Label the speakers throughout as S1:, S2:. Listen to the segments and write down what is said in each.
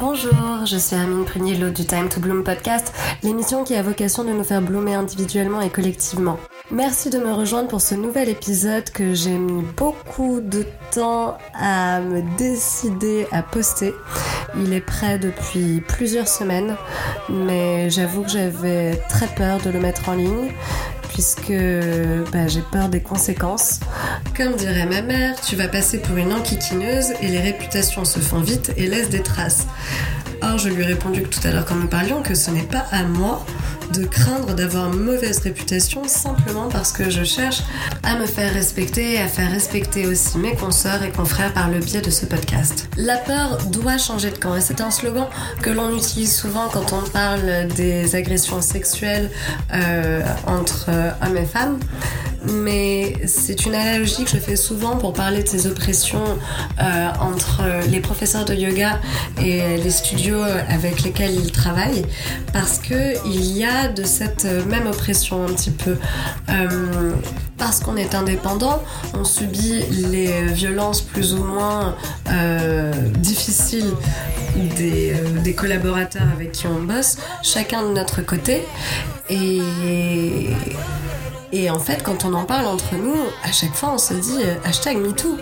S1: Bonjour, je suis Amine Prunier, du Time to Bloom podcast, l'émission qui a vocation de nous faire bloomer individuellement et collectivement. Merci de me rejoindre pour ce nouvel épisode que j'ai mis beaucoup de temps à me décider à poster. Il est prêt depuis plusieurs semaines, mais j'avoue que j'avais très peur de le mettre en ligne puisque bah, j'ai peur des conséquences. Comme dirait ma mère, tu vas passer pour une enquiquineuse et les réputations se font vite et laissent des traces. Or, je lui ai répondu tout à l'heure quand nous parlions que ce n'est pas à moi de craindre d'avoir une mauvaise réputation simplement parce que je cherche à me faire respecter et à faire respecter aussi mes consoeurs et confrères par le biais de ce podcast. La peur doit changer de camp et c'est un slogan que l'on utilise souvent quand on parle des agressions sexuelles euh, entre euh, hommes et femmes mais c'est une analogie que je fais souvent pour parler de ces oppressions euh, entre les professeurs de yoga et les studios avec lesquels ils travaillent, parce que il y a de cette même oppression un petit peu. Euh, parce qu'on est indépendant, on subit les violences plus ou moins euh, difficiles des, euh, des, collaborateurs avec qui on bosse, chacun de notre côté. Et, et en fait, quand on en parle entre nous, à chaque fois on se dit hashtag MeToo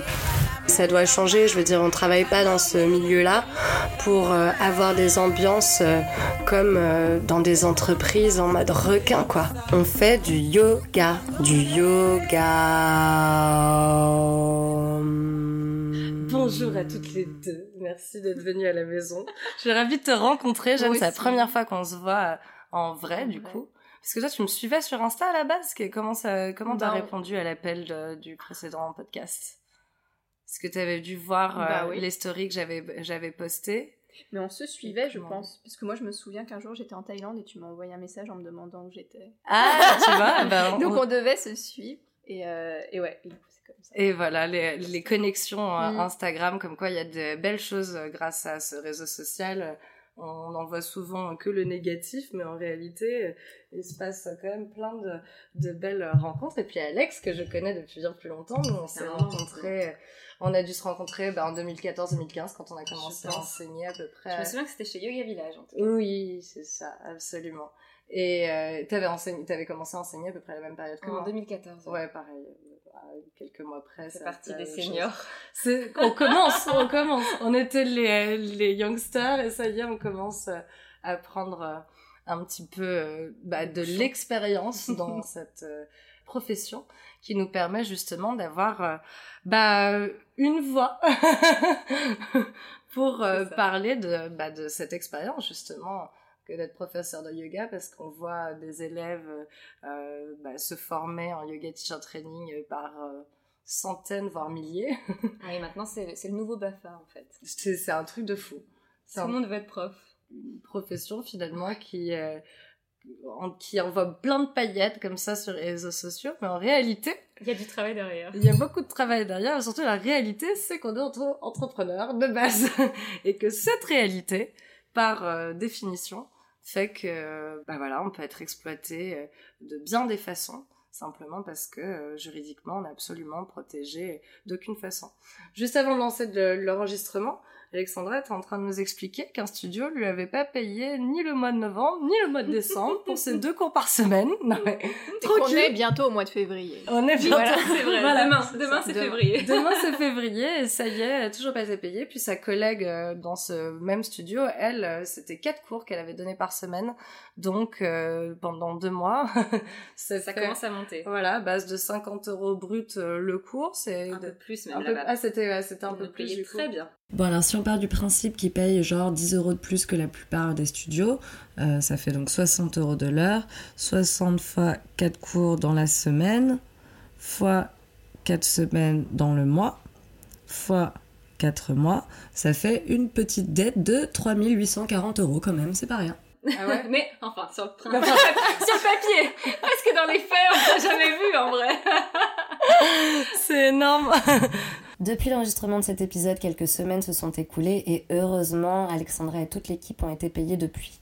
S1: ça doit changer. Je veux dire, on travaille pas dans ce milieu-là pour euh, avoir des ambiances euh, comme euh, dans des entreprises en mode requin, quoi. On fait du yoga, du yoga. Bonjour à toutes les deux. Merci d'être venue à la maison. Je suis ravie de te rencontrer. J'aime, c'est la première fois qu'on se voit en vrai, du coup. Parce que toi, tu me suivais sur Insta à la base. Comment ça, comment t'as répondu à l'appel du précédent podcast? Est-ce que tu avais dû voir bah euh, les stories que j'avais, j'avais postées
S2: Mais on se suivait, je pense. Parce que moi, je me souviens qu'un jour, j'étais en Thaïlande et tu m'as envoyé un message en me demandant où j'étais.
S1: Ah, tu vois
S2: bah, Donc, on... devait se suivre. Et, euh, et ouais, et c'est comme ça.
S1: Et voilà, les, les connexions euh, mm. Instagram, comme quoi il y a de belles choses grâce à ce réseau social on en voit souvent que le négatif, mais en réalité, il se passe quand même plein de, de belles rencontres. Et puis Alex, que je connais depuis bien plus longtemps, nous on s'est rencontrés on a dû se rencontrer bah, en 2014-2015 quand on a commencé à enseigner à peu près.
S2: Je me souviens que c'était chez Yoga Village. En tout
S1: cas. Oui, c'est ça, absolument. Et euh, t'avais enseigné, avais commencé à enseigner à peu près à la même période que
S2: en 2014.
S1: Ouais, pareil. Euh, quelques mois après.
S2: C'est parti des seniors.
S1: On commence, on commence. On était les, les youngsters et ça y est, on commence à prendre euh, un petit peu euh, bah, de l'expérience dans cette profession qui nous permet justement d'avoir euh, bah, une voix pour euh, parler de, bah, de cette expérience justement que d'être professeur de yoga parce qu'on voit des élèves euh, bah, se former en yoga teacher training par centaines voire milliers.
S2: oui, maintenant c'est le nouveau BAFA en fait.
S1: C'est un truc de fou.
S2: Tout le monde veut être prof.
S1: Une profession finalement qui qui envoie plein de paillettes comme ça sur les réseaux sociaux, mais en réalité,
S2: il y a du travail derrière.
S1: Il y a beaucoup de travail derrière, mais surtout la réalité, c'est qu'on est entre entrepreneurs de base et que cette réalité, par euh, définition, fait que, bah voilà, on peut être exploité euh, de bien des façons simplement parce que euh, juridiquement on est absolument protégé d'aucune façon. Juste avant de lancer l'enregistrement, Alexandra est en train de nous expliquer qu'un studio lui avait pas payé ni le mois de novembre ni le mois de décembre pour ses deux cours par semaine. Non mais
S2: on est bientôt au mois de février.
S1: On est bientôt. Voilà,
S2: c'est vrai. demain, demain c'est février.
S1: Demain c'est février et ça y est, elle a toujours pas été payée. Puis sa collègue euh, dans ce même studio, elle, euh, c'était quatre cours qu'elle avait donné par semaine, donc euh, pendant deux mois.
S2: ça, commence à monter.
S1: Voilà, base de 50 euros brut le cours, c'est
S2: un peu plus même. Peu...
S1: Ah c'était c'était un peu plus.
S2: Très bien.
S1: Bon alors si on part du principe qu'ils payent genre 10 euros de plus que la plupart des studios, euh, ça fait donc 60 euros de l'heure, 60 fois 4 cours dans la semaine, fois 4 semaines dans le mois, fois 4 mois, ça fait une petite dette de 3840 euros quand même, c'est pas rien.
S2: Ah ouais? Mais enfin, sur le, sur le papier. Parce que dans les faits, on l'a jamais vu en vrai.
S1: C'est énorme Depuis l'enregistrement de cet épisode, quelques semaines se sont écoulées et heureusement, Alexandra et toute l'équipe ont été payées depuis.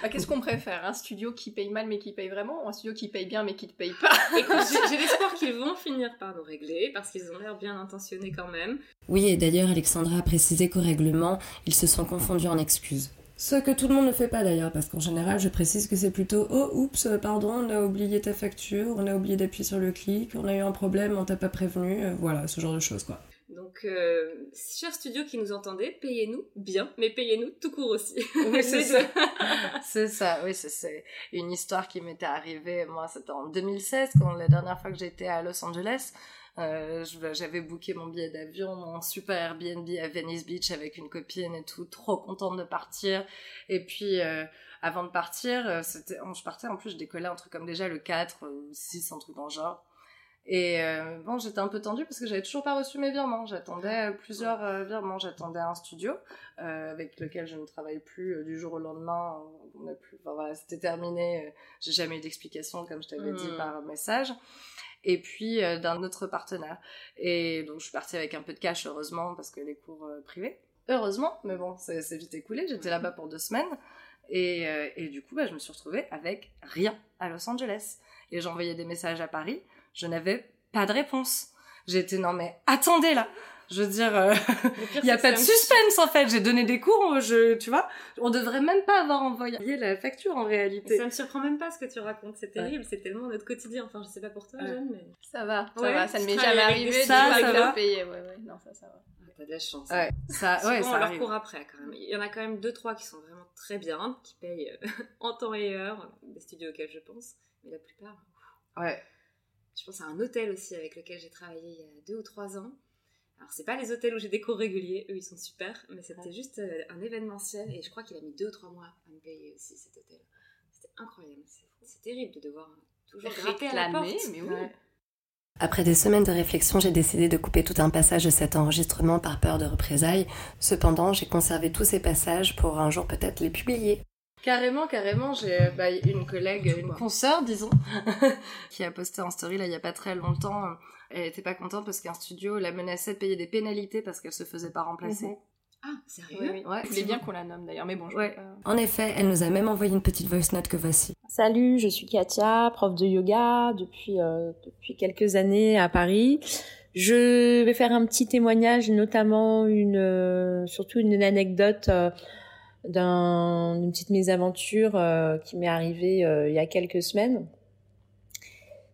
S3: Bah, Qu'est-ce qu'on préfère? Un studio qui paye mal mais qui paye vraiment ou un studio qui paye bien mais qui ne paye pas?
S2: J'ai l'espoir qu'ils vont finir par nous régler parce qu'ils ont l'air bien intentionnés quand même.
S1: Oui, et d'ailleurs, Alexandra a précisé qu'au règlement, ils se sont confondus en excuses. Ce que tout le monde ne fait pas d'ailleurs, parce qu'en général, je précise que c'est plutôt Oh, oups, pardon, on a oublié ta facture, on a oublié d'appuyer sur le clic, on a eu un problème, on t'a pas prévenu, euh, voilà, ce genre de choses quoi.
S2: Donc, euh, chers studios qui nous entendez, payez-nous bien, mais payez-nous tout court aussi.
S4: Oui, c'est ça. c'est ça, oui, c'est- une histoire qui m'était arrivée, moi, c'était en 2016, quand la dernière fois que j'étais à Los Angeles. Euh, j'avais booké mon billet d'avion, mon super Airbnb à Venice Beach avec une copine et tout, trop contente de partir. Et puis, euh, avant de partir, euh, c'était, je partais, en plus, je décollais un truc comme déjà le 4 ou 6, un truc dans le genre. Et euh, bon, j'étais un peu tendue parce que j'avais toujours pas reçu mes virements. J'attendais euh, plusieurs euh, virements. J'attendais un studio euh, avec lequel je ne travaille plus du jour au lendemain. On a plus, enfin, voilà, c'était terminé. J'ai jamais eu d'explication, comme je t'avais dit
S2: Mm.
S4: par message. Et puis d'un autre partenaire. Et donc je suis partie avec un peu de cash, heureusement, parce que les cours privés. Heureusement, mais bon, c'est vite écoulé. J'étais là-bas pour deux semaines. Et, et du coup, bah, je me suis retrouvée avec rien à Los Angeles. Et j'envoyais des messages à Paris. Je n'avais pas de réponse. J'étais, non mais attendez là je veux dire, euh, il n'y a pas de suspense en fait. J'ai donné des cours, je, tu vois. On devrait même pas avoir envoyé la facture en réalité.
S2: Ça me surprend même pas ce que tu racontes, c'est terrible, c'est tellement notre quotidien. Enfin, je sais pas pour toi,
S4: Ouais.
S2: Jeanne, mais.
S3: Ça va, ça
S2: Ouais,
S3: va, ça ne m'est jamais arrivé de
S4: Ça,
S3: pas
S4: ça va
S3: payé. Ouais, ouais, non, ça, ça va.
S2: Ah, T'as de la chance.
S4: Ouais, ça, ouais,
S2: Souvent,
S4: ça
S2: on leur court après quand même. Il y en a quand même deux, trois qui sont vraiment très bien, qui payent euh, en temps et heure, des studios auxquels je pense. Mais la plupart,
S4: Ouais.
S2: Je pense à un hôtel aussi avec lequel j'ai travaillé il y a deux ou trois ans. Alors, c'est pas les hôtels où j'ai des cours réguliers, eux ils sont super, mais c'était juste euh, un événementiel et je crois qu'il a mis deux ou trois mois à me payer aussi cet hôtel. C'était incroyable. C'est- terrible de devoir toujours gratter à la porte.
S3: Réclamer, mais oui.
S4: Ouais.
S1: Après des semaines de réflexion, j'ai décidé de couper tout un passage de cet enregistrement par peur de représailles. Cependant, j'ai conservé tous ces passages pour un jour peut-être les publier.
S4: Carrément, carrément, j'ai bah, une collègue, une consoeur, disons, qui a posté en story là il y a pas très longtemps. Elle était pas contente parce qu'un studio la menaçait de payer des pénalités parce qu'elle se faisait pas remplacer.
S3: Mhm.
S2: Ah, sérieux?
S3: Oui, oui.
S4: Ouais,
S3: Je voulais bien qu'on la nomme d'ailleurs, mais bon, je
S4: Ouais.
S3: vais pas-
S1: En effet, elle nous a même envoyé une petite voice note que voici.
S5: Salut, je suis Katia, prof de yoga depuis euh, depuis quelques années à Paris. Je vais faire un petit témoignage, notamment une euh, surtout une anecdote euh, d'un- d'une petite mésaventure euh, qui m'est arrivée euh, il y a quelques semaines.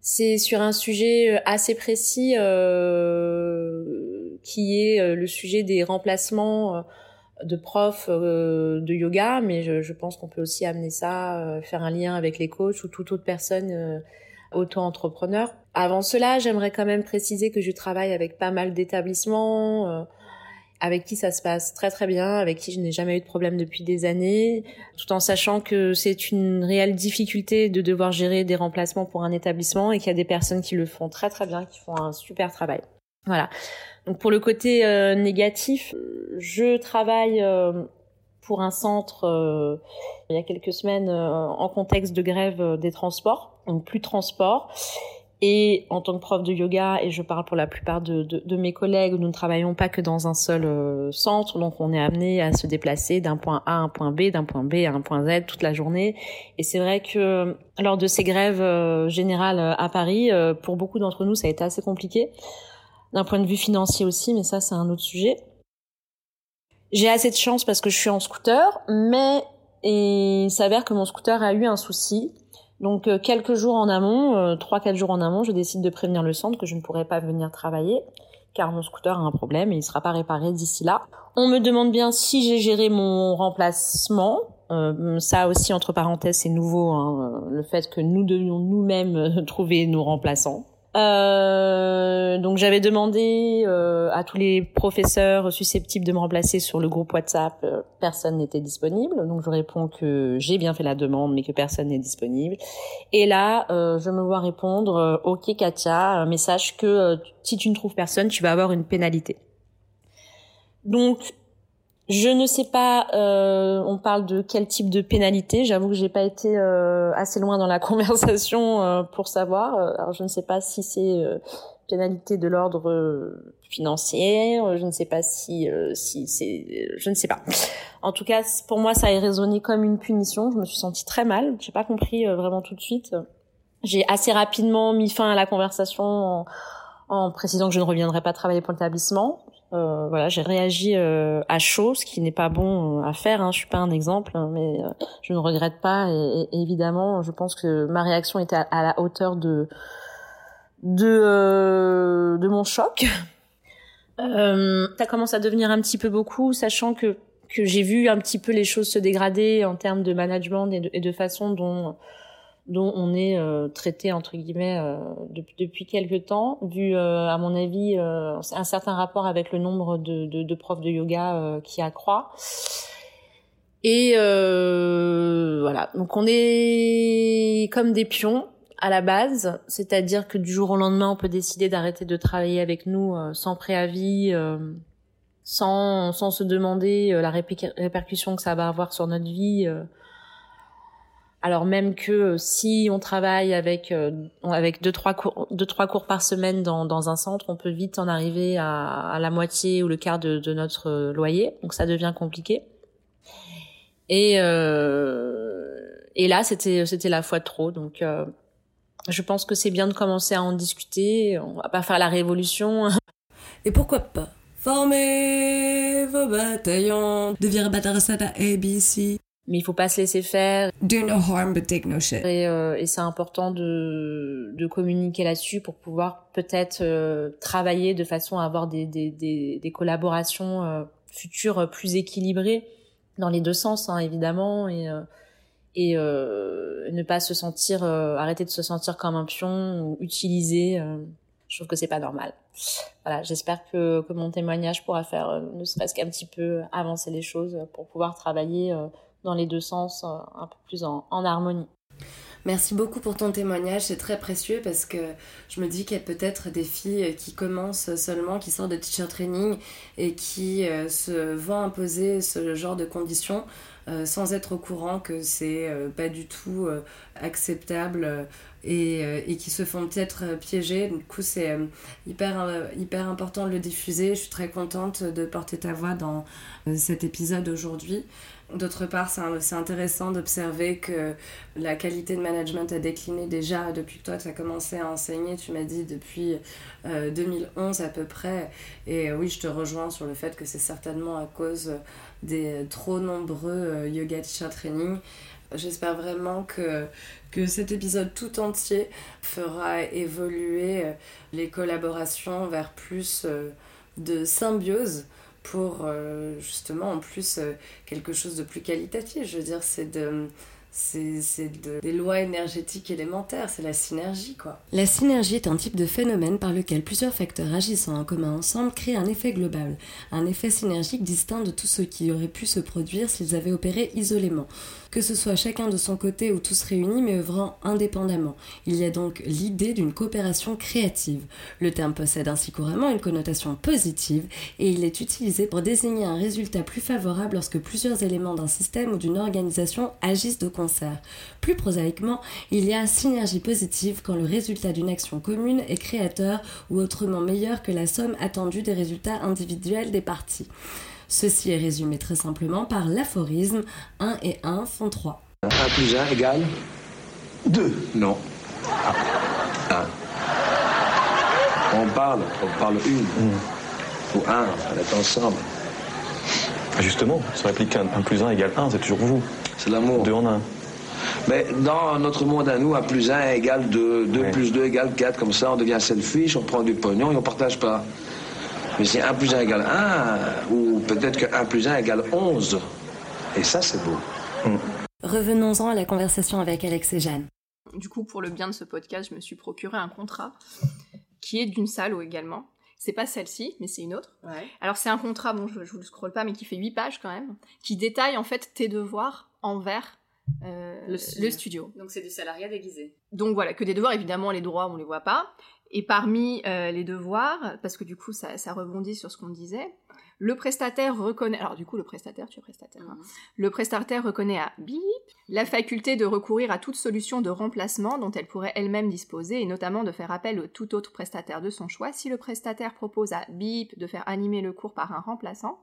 S5: C'est sur un sujet euh, assez précis euh, qui est euh, le sujet des remplacements euh, de profs de yoga, mais je, je pense qu'on peut aussi amener ça, faire un lien avec les coachs ou toute autre personne auto-entrepreneur. Avant cela, j'aimerais quand même préciser que je travaille avec pas mal d'établissements, avec qui ça se passe très très bien, avec qui je n'ai jamais eu de problème depuis des années, tout en sachant que c'est une réelle difficulté de devoir gérer des remplacements pour un établissement et qu'il y a des personnes qui le font très très bien, qui font un super travail. Voilà. Donc pour le côté euh, négatif, je travaille euh, pour un centre euh, il y a quelques semaines en contexte de grève des transports, donc plus de transport. Et en tant que prof de yoga, et je parle pour la plupart de, mes collègues, nous ne travaillons pas que dans un seul euh, centre, donc on est amené à se déplacer d'un point A à un point B, d'un point B à un point Z toute la journée. Et c'est vrai que lors de ces grèves euh, générales euh, à Paris, pour beaucoup d'entre nous, ça a été assez compliqué d'un point de vue financier aussi, mais ça c'est un autre sujet. J'ai assez de chance parce que je suis en scooter, mais il s'avère que mon scooter a eu un souci. Donc euh, quelques jours en amont, euh, trois quatre jours en amont, je décide de prévenir le centre que je ne pourrai pas venir travailler car mon scooter a un problème et il sera pas réparé d'ici là. On me demande bien si j'ai géré mon remplacement. Euh, ça aussi entre parenthèses c'est nouveau, hein, le fait que nous devions nous-mêmes euh, trouver nos remplaçants. Euh, donc j'avais demandé euh, à tous les professeurs susceptibles de me remplacer sur le groupe WhatsApp, euh, personne n'était disponible. Donc je réponds que j'ai bien fait la demande, mais que personne n'est disponible. Et là, euh, je me vois répondre OK Katia, message que si tu ne trouves personne, tu vas avoir une pénalité. Donc Je ne sais pas. Euh, on parle de quel type de pénalité. J'avoue que j'ai pas été euh, assez loin dans la conversation euh, pour savoir. Alors je ne sais pas si c'est pénalité de l'ordre financier. Je ne sais pas si si c'est. Je ne sais pas. En tout cas, pour moi, ça a résonné comme une punition. Je me suis sentie très mal. J'ai pas compris vraiment tout de suite. J'ai assez rapidement mis fin à la conversation en, en précisant que je ne reviendrai pas travailler pour l'établissement. Euh, voilà, j'ai réagi euh, à chaud, ce qui n'est pas bon euh, à faire. Hein. Je suis pas un exemple, hein, mais euh, je ne regrette pas. Et, évidemment, je pense que ma réaction était à, la hauteur de de de mon choc. ça commence à devenir un petit peu beaucoup, sachant que que j'ai vu un petit peu les choses se dégrader en termes de management et de façon dont dont on est euh, traité entre guillemets euh, depuis, quelques temps, vu euh, à mon avis un certain rapport avec le nombre de, de, de profs de yoga qui accroît. Et voilà, donc on est comme des pions à la base, c'est-à-dire que du jour au lendemain, on peut décider d'arrêter de travailler avec nous sans préavis, sans, sans se demander la répercussion que ça va avoir sur notre vie alors même que euh, si on travaille avec euh, avec deux trois cours deux trois cours par semaine dans, dans un centre, on peut vite en arriver à, la moitié ou le quart de, notre euh, loyer, donc ça devient compliqué. Et et là c'était c'était la fois de trop, donc je pense que c'est bien de commencer à en discuter. On va pas faire la révolution.
S1: Et pourquoi pas former vos bataillons, devenir à ABC
S5: mais il faut pas se laisser faire.
S1: Do no harm but take no shit.
S5: Et, euh, et c'est important de, de communiquer là-dessus pour pouvoir peut-être euh, travailler de façon à avoir des, des, des, des collaborations euh, futures plus équilibrées dans les deux sens, hein, évidemment, et, euh, et ne pas se sentir, arrêter de se sentir comme un pion ou utilisé. je trouve que c'est pas normal. Voilà, j'espère que, que mon témoignage pourra faire ne serait-ce qu'un petit peu avancer les choses pour pouvoir travailler dans les deux sens, euh, un peu plus en, harmonie.
S1: Merci beaucoup pour ton témoignage, c'est très précieux parce que je me dis qu'il y a peut-être des filles qui commencent seulement, qui sortent de teacher training et qui euh, se voient imposer ce genre de conditions euh, sans être au courant que c'est pas du tout acceptable et, qui se font peut-être piéger. Du coup, c'est hyper, hyper important de le diffuser. Je suis très contente de porter ta voix dans cet épisode aujourd'hui. D'autre part, c'est intéressant d'observer que la qualité de management a décliné déjà depuis que toi tu as commencé à enseigner, tu m'as dit depuis 2011 euh, à peu près. Et euh, oui, je te rejoins sur le fait que c'est certainement à cause des trop nombreux euh, yoga teacher training. J'espère vraiment que, que cet épisode tout entier fera évoluer les collaborations vers plus de symbiose pour euh, justement en plus euh, quelque chose de plus qualitatif. Je veux dire, c'est de c'est des lois énergétiques élémentaires, c'est la synergie quoi. La synergie est un type de phénomène par lequel plusieurs facteurs agissant en commun ensemble créent un effet global, un effet synergique distinct de tout ce qui aurait pu se produire s'ils avaient opéré isolément que ce soit chacun de son côté ou tous réunis mais œuvrant indépendamment. Il y a donc l'idée d'une coopération créative. Le terme possède ainsi couramment une connotation positive et il est utilisé pour désigner un résultat plus favorable lorsque plusieurs éléments d'un système ou d'une organisation agissent de concert. Plus prosaïquement, il y a synergie positive quand le résultat d'une action commune est créateur ou autrement meilleur que la somme attendue des résultats individuels des parties. Ceci est résumé très simplement par l'aphorisme 1 et 1 font 3.
S6: 1 plus 1 égale 2. Non. 1. On parle, on parle une. Mm. Ou un, on est ensemble.
S7: Ah, justement, ça réplique 1 plus 1 égale 1, c'est toujours vous.
S6: C'est l'amour.
S7: 2 en 1.
S6: Mais dans notre monde à nous, 1 plus 1 égale 2, 2 plus 2 égale 4, comme ça on devient selfish, on prend du pognon et on partage pas. Mais c'est 1 plus 1 égale 1, ou peut-être que 1 plus 1 égale 11. Et ça, c'est beau.
S1: Mm. Revenons-en à la conversation avec Alex et Jeanne.
S3: Du coup, pour le bien de ce podcast, je me suis procuré un contrat qui est d'une salle également. C'est pas celle-ci, mais c'est une autre. Alors c'est un contrat, bon, je, je vous le scrolle pas, mais qui fait 8 pages quand même, qui détaille en fait tes devoirs envers euh, le, studio.
S2: Donc c'est du salariat déguisé.
S3: Donc voilà, que des devoirs, évidemment, les droits, on les voit pas. Et parmi euh, les devoirs, parce que du coup ça, rebondit sur ce qu'on disait, Le prestataire reconnaît, alors du coup le prestataire, tu es prestataire, hein. le prestataire reconnaît à bip la faculté de recourir à toute solution de remplacement dont elle pourrait elle-même disposer et notamment de faire appel au tout autre prestataire de son choix si le prestataire propose à bip de faire animer le cours par un remplaçant.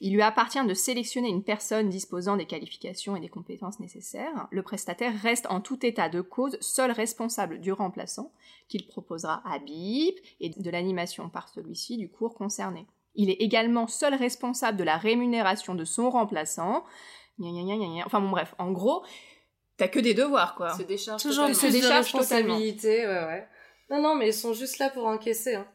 S3: Il lui appartient de sélectionner une personne disposant des qualifications et des compétences nécessaires. Le prestataire reste en tout état de cause seul responsable du remplaçant qu'il proposera à BIP et de l'animation par celui-ci du cours concerné. Il est également seul responsable de la rémunération de son remplaçant. Enfin bon bref, en gros, t'as que des devoirs quoi.
S2: Se décharge
S4: Toujours
S2: totalement.
S4: de
S3: décharge
S4: responsabilité, ouais, ouais. Non, non, mais ils sont juste là pour encaisser. Hein.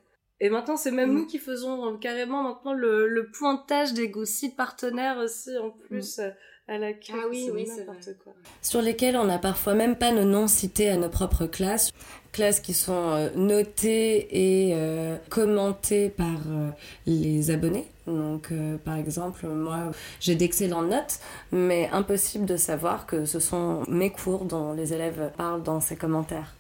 S4: Et maintenant, c'est même
S3: Mm.
S4: nous qui faisons euh, carrément maintenant le, le pointage des sites partenaires aussi, en plus, euh, à la queue.
S2: Ah oui, oui, c'est
S4: n'importe quoi.
S1: sur lesquels on n'a parfois même pas nos noms cités à nos propres classes, classes qui sont euh, notées et euh, commentées par euh, les abonnés. Donc, euh, par exemple, moi, j'ai d'excellentes notes, mais impossible de savoir que ce sont mes cours dont les élèves parlent dans ces commentaires.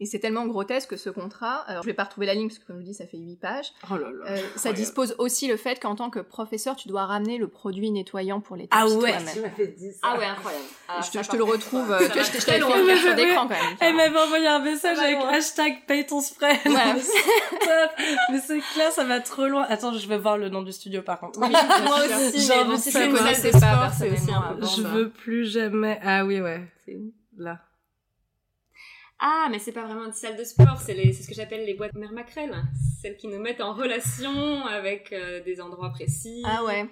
S3: Et c'est tellement grotesque ce contrat. Alors, je vais pas retrouver la ligne parce que, comme je dis, ça fait 8 pages.
S4: Oh là là.
S3: Euh, ça dispose aussi le fait qu'en tant que professeur, tu dois ramener le produit nettoyant pour les
S4: Ah ouais, tu m'avais dit ça.
S2: Ah ouais, incroyable. Ah,
S3: je te, je te le retrouve.
S2: ça
S3: euh,
S2: va
S3: tu vois, je t'ai- je fait
S2: loin.
S3: une capture
S4: Mais-
S3: d'écran quand même.
S4: Elle m'avait envoyé un message avec
S3: loin.
S4: hashtag paye ton spray.
S3: Ouais.
S4: Top. Mais c'est clair, ça va trop loin. Attends, je vais voir le nom du studio par contre.
S3: Oui,
S4: Moi aussi,
S3: tu le
S2: connaissais pas, personnellement,
S4: Je veux plus jamais. Ah oui, ouais. C'est Là.
S2: Ah, mais c'est pas vraiment une salle de sport, c'est les- c'est ce que j'appelle les boîtes mère maquerelle. Celles qui nous mettent en relation avec euh, des endroits précis.
S3: Ah ouais.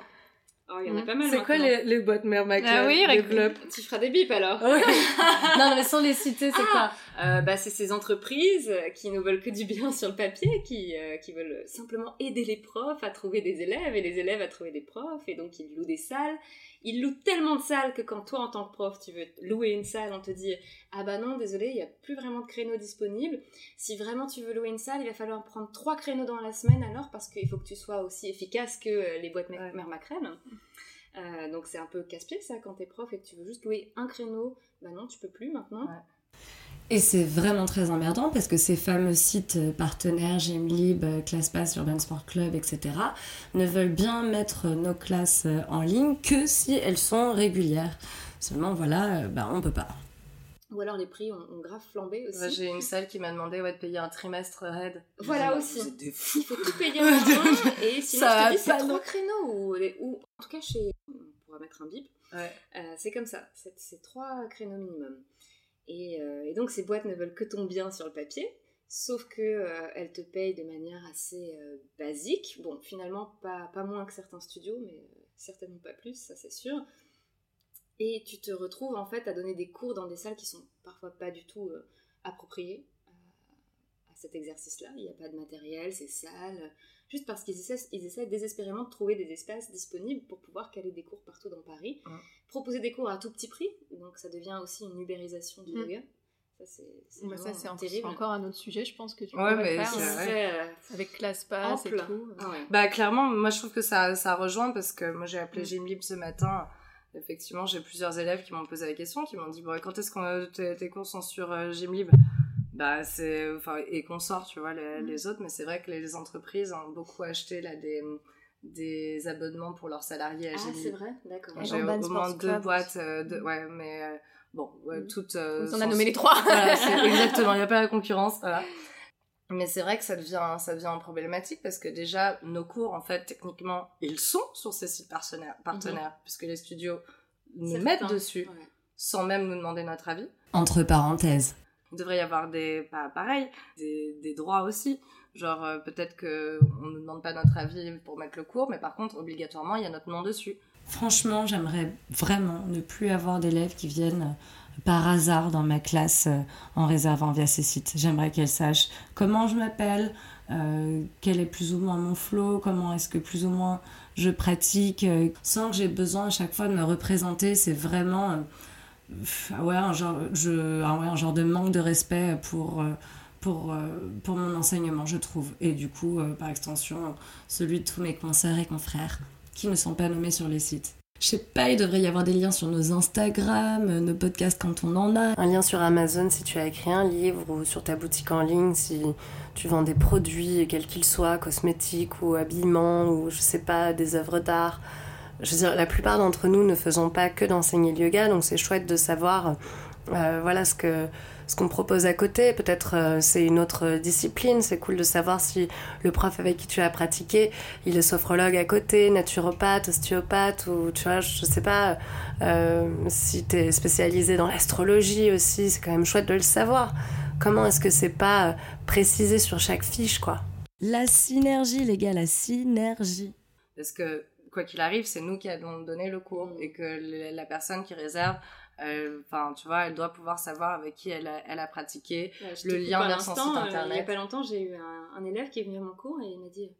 S2: Oh, il y en a
S3: Mm.
S2: pas mal.
S4: C'est quoi les, les boîtes mère Mac
S3: Ah oui,
S4: développe
S2: Tu feras des bips alors
S4: Ah ouais. Non, mais sans les citer, c'est quoi?
S2: Euh, bah, c'est ces entreprises qui ne veulent que du bien sur le papier, qui, euh, qui veulent simplement aider les profs à trouver des élèves et les élèves à trouver des profs, et donc ils louent des salles. Ils louent tellement de salles que quand toi, en tant que prof, tu veux louer une salle, on te dit Ah bah non, désolé, il n'y a plus vraiment de créneaux disponibles. Si vraiment tu veux louer une salle, il va falloir prendre trois créneaux dans la semaine alors, parce qu'il faut que tu sois aussi efficace que euh, les boîtes
S4: Ouais.
S2: mère Macrène. Euh, donc c'est un peu casse-pied ça quand t'es prof et que tu veux juste louer un créneau. Bah non, tu peux plus maintenant.
S4: Ouais.
S1: Et c'est vraiment très emmerdant parce que ces fameux sites euh, partenaires, Gymlib, euh, ClassPass, Urban Sport Club, etc., ne veulent bien mettre nos classes euh, en ligne que si elles sont régulières. Seulement, voilà, euh, bah, on peut pas.
S2: Ou alors les prix ont, ont grave flambé aussi.
S4: Ouais, J'ai une salle qui m'a demandé ouais, de payer un trimestre raid.
S2: Voilà aussi.
S4: Des fous.
S2: Il faut tout payer en un et sinon
S4: Ça
S2: je te dis c'est trois créneaux ou, ou en tout cas chez on pourra mettre un bip
S4: Ouais.
S2: euh, c'est comme ça c'est c'est trois créneaux minimum et, euh, et donc ces boîtes ne veulent que ton bien sur le papier sauf que euh, elles te payent de manière assez euh, basique. Bon finalement pas, pas moins que certains studios mais certainement pas plus ça c'est sûr. Et tu te retrouves en fait à donner des cours dans des salles qui sont parfois pas du tout appropriées à cet exercice-là. Il n'y a pas de matériel, c'est sale, juste parce qu'ils essaient, ils essaient désespérément de trouver des espaces disponibles pour pouvoir caler des cours partout dans Paris. Proposer des cours à tout petit prix, donc ça devient aussi une ubérisation du
S3: Mm.
S2: yoga. Ça, c'est
S3: Bah, en- encore un autre sujet, je pense que tu
S4: Ouais, mais
S3: faire. Euh, Avec ClassPass et tout.
S2: Ah ouais.
S4: Bah clairement, moi je trouve que ça, ça rejoint parce que moi j'ai appelé
S3: Mm.
S4: Gymlib ce matin. Effectivement, j'ai plusieurs élèves qui m'ont posé la question, qui m'ont dit bon, quand est-ce que tes, tes cours sont sur euh, Gymlib Bah c'est enfin et qu'on sort, tu vois les,
S3: Mm.
S4: les autres, mais c'est vrai que les entreprises ont beaucoup acheté là des des abonnements pour leurs salariés à
S2: Ah, c'est vrai D'accord.
S4: J'ai au moins deux
S3: Club
S4: boîtes, euh, de- ouais, mais euh, bon, ouais,
S2: Mm.
S4: toutes. euh,
S3: On a
S4: sont-
S3: nommé les trois.
S4: Voilà, exactement, il n'y a pas la concurrence, voilà. Mais c'est vrai que ça devient, ça devient problématique parce que déjà, nos cours, en fait, techniquement, ils sont sur ces sites partenaires, partenaires puisque les studios nous mettent dessus
S2: Ouais.
S4: sans même nous demander notre avis.
S1: Entre parenthèses.
S4: Il devrait y avoir des, pas pareil, des, droits aussi. Genre, euh, peut-être que on ne demande pas notre avis pour mettre le cours, mais par contre, obligatoirement, il y a notre nom dessus.
S1: Franchement, j'aimerais vraiment ne plus avoir d'élèves qui viennent euh, par hasard dans ma classe euh, en réservant via ces sites. J'aimerais qu'elles sachent comment je m'appelle, quel est plus ou moins mon flow, comment est-ce que plus ou moins je pratique, sans que j'ai besoin à chaque fois de me représenter. C'est vraiment ah ouais, un, genre, je, ah ouais, un genre de manque de respect pour, euh, pour, euh, pour mon enseignement, je trouve. Et du coup, euh, par extension, celui de tous mes consoeurs et confrères qui ne sont pas nommés sur les sites. Je sais pas, il devrait y avoir des liens sur nos Instagram, nos podcasts quand on en a. Un lien sur Amazon si tu as écrit un livre ou sur ta boutique en ligne si tu vends des produits, quels qu'ils soient, cosmétiques ou habillements ou je sais pas, des œuvres d'art. Je veux dire, la plupart d'entre nous ne faisons pas que d'enseigner le yoga, donc c'est chouette de savoir euh, voilà ce que ce qu'on propose à côté. Peut-être euh, c'est une autre discipline. C'est cool de savoir si le prof avec qui tu as pratiqué, il est sophrologue à côté, naturopathe, ostéopathe, ou tu vois, je sais pas, euh, si tu es spécialisé dans l'astrologie aussi, c'est quand même chouette de le savoir. Comment est-ce que c'est pas précisé sur chaque fiche, quoi? La synergie, les gars, la synergie.
S4: Parce que quoi qu'il arrive, c'est nous qui allons donner le cours et que la personne qui réserve Enfin, tu vois, elle doit pouvoir savoir avec qui elle a, elle a pratiqué, le lien vers son site internet.
S2: Euh, il n'y a pas longtemps, j'ai eu un, élève qui est venu à mon cours et il m'a dit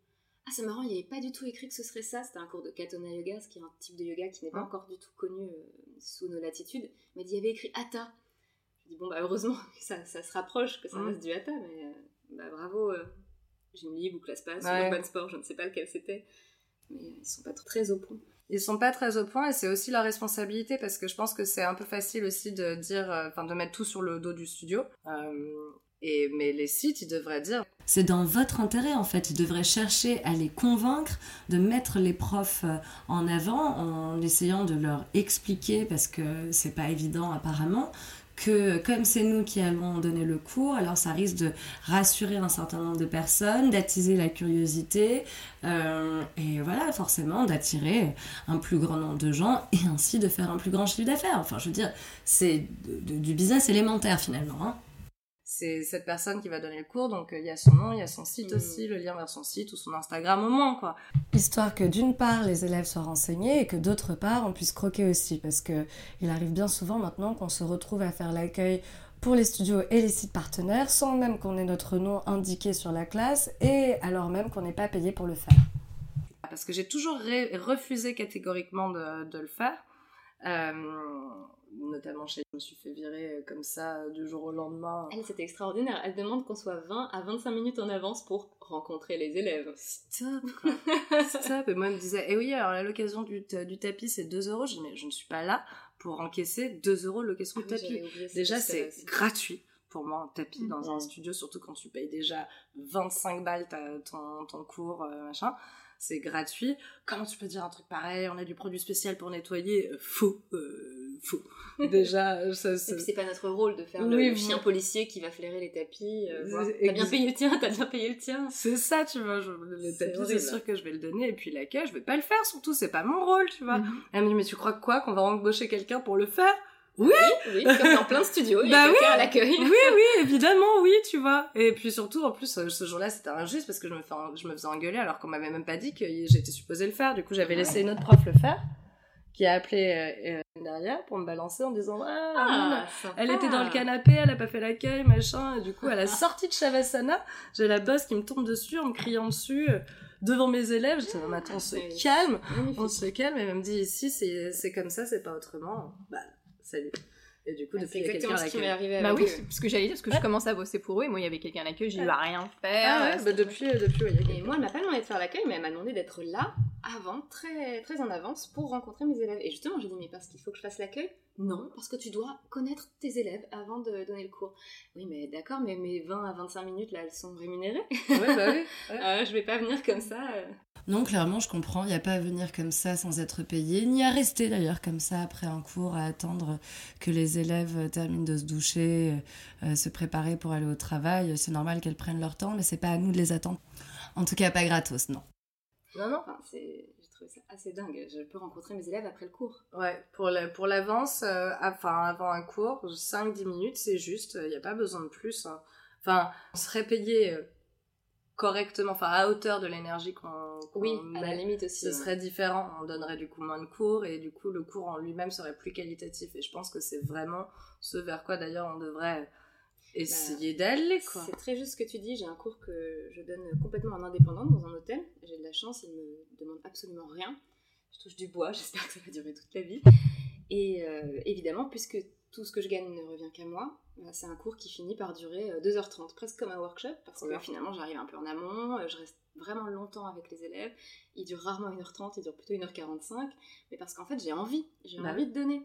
S2: Ah, c'est marrant, il n'y avait pas du tout écrit que ce serait ça. C'était un cours de Katona Yoga, ce qui est un type de yoga qui n'est pas hein encore du tout connu euh, sous nos latitudes. Il m'a dit Il y avait écrit Hatha. Je dis Bon, bah, heureusement que ça, ça se rapproche, que ça hein reste du Hatha, mais euh, bah, bravo, j'ai une livre ou classe passe, ou Urban Sport, je ne sais pas lequel c'était. Mais ils sont pas très au point
S4: ils sont pas très au point et c'est aussi leur responsabilité parce que je pense que c'est un peu facile aussi de dire, euh, enfin de mettre tout sur le dos du studio. Euh, et, mais les sites, ils devraient dire.
S1: C'est dans votre intérêt en fait. Ils devraient chercher à les convaincre de mettre les profs euh, en avant en essayant de leur expliquer parce que c'est pas évident apparemment que comme c'est nous qui allons donner le cours, alors ça risque de rassurer un certain nombre de personnes, d'attiser la curiosité euh, et voilà, forcément d'attirer un plus grand nombre de gens et ainsi de faire un plus grand chiffre d'affaires. Enfin, je veux dire, c'est du business élémentaire finalement. Hein
S4: c'est cette personne qui va donner le cours, donc euh, il y a son nom, il y a son site mm. aussi, le lien vers son site ou son Instagram au moins, quoi.
S1: Histoire que d'une part les élèves soient renseignés et que d'autre part on puisse croquer aussi, parce que il arrive bien souvent maintenant qu'on se retrouve à faire l'accueil pour les studios et les sites partenaires sans même qu'on ait notre nom indiqué sur la classe et alors même qu'on n'est pas payé pour le faire.
S4: Parce que j'ai toujours refusé catégoriquement de, de le faire. Euh, notamment chez je me suis fait virer euh, comme ça euh, du jour au lendemain.
S2: Elle, c'était extraordinaire. Elle demande qu'on soit 20 à 25 minutes en avance pour rencontrer les élèves.
S4: Stop, Stop. Et moi, elle me disait, eh oui, alors l'occasion du, du tapis, c'est 2 euros. Je dis, mais je ne suis pas là pour encaisser 2 euros l'occasion du ah tapis. Déjà, c'est gratuit pour moi un tapis dans un studio, surtout quand tu payes déjà 25 balles ton, ton cours, machin c'est gratuit. Comment tu peux dire un truc pareil? On a du produit spécial pour nettoyer. Euh, faux, euh, faux. Déjà, ça,
S2: Et puis c'est pas notre rôle de faire le, chien policier qui va flairer les tapis. Euh, t'as bien payé le tien, t'as bien payé le tien.
S4: C'est ça, tu vois. Je, le tapis, c'est sûr que je vais le donner. Et puis l'accueil, je vais pas le faire. Surtout, c'est pas mon rôle, tu vois. Mhm. Elle me dit, mais tu crois quoi Qu'on va embaucher quelqu'un pour le faire? Oui,
S2: oui, comme dans plein de studios, il y a bah quelqu'un à l'accueil.
S4: Oui, oui, évidemment, oui, tu vois. Et puis surtout, en plus, euh, ce jour-là, c'était injuste parce que je me, fais, je me faisais engueuler alors qu'on m'avait même pas dit que j'étais supposée le faire. Du coup, j'avais laissé une autre prof le faire, qui a appelé euh, euh, derrière pour me balancer en disant ah, ah elle était dans le canapé, elle a pas fait l'accueil, machin. Et du coup, à la sortie de Shavasana, j'ai la boss qui me tombe dessus en me criant dessus devant mes élèves. Je dis, attends, on se calme, on se calme. Et elle me dit, ici, c'est comme ça, c'est pas autrement. Bah, salut. Et du coup,
S2: bah, depuis, il y a quelqu'un à l'accueil.
S3: Bah oui, ce que j'allais dire, parce que je commence à bosser pour eux, et moi, il y avait quelqu'un à l'accueil, j'ai eu à rien faire.
S4: Ah ouais, bah depuis, euh, depuis, ouais,
S2: Et moi, elle m'a pas demandé de faire l'accueil, mais elle m'a demandé d'être là, avant, très, très en avance, pour rencontrer mes élèves. Et justement, j'ai dit, mais parce qu'il faut que je fasse l'accueil? Non, parce que tu dois connaître tes élèves avant de donner le cours. Oui, mais d'accord, mais mes 20 à 25 minutes, là, elles sont rémunérées.
S4: Ouais, bah oui.
S2: Euh, je vais pas venir comme ça. Euh.
S1: Non, clairement, je comprends. Il n'y a pas à venir comme ça sans être payé, ni à rester d'ailleurs comme ça après un cours, à attendre que les élèves terminent de se doucher, euh, se préparer pour aller au travail. C'est normal qu'elles prennent leur temps, mais c'est pas à nous de les attendre. En tout cas, pas gratos, non.
S2: Non, non, enfin, j'ai trouvé ça assez dingue. Je peux rencontrer mes élèves après le cours.
S4: Ouais, pour l'avance, euh, enfin, avant un cours, 5-10 minutes, c'est juste, il n'y a pas besoin de plus. Hein. Enfin, on serait payé euh, correctement, enfin à hauteur de l'énergie qu'on
S2: oui, à la limite aussi.
S4: Ce serait différent, on donnerait du coup moins de cours et du coup le cours en lui-même serait plus qualitatif et je pense que c'est vraiment ce vers quoi d'ailleurs on devrait essayer bah, d'aller quoi.
S2: C'est très juste ce que tu dis, j'ai un cours que je donne complètement en indépendante dans un hôtel, j'ai de la chance, ils me demandent absolument rien. Je touche du bois, j'espère que ça va durer toute la vie. Et évidemment, puisque tout ce que je gagne ne revient qu'à moi, bah, c'est un cours qui finit par durer 2h30, presque comme un workshop, parce que finalement j'arrive un peu en amont, je reste vraiment longtemps avec les élèves. Il dure rarement 1h30, il dure plutôt 1h45, mais parce qu'en fait j'ai envie, j'ai bah envie de donner.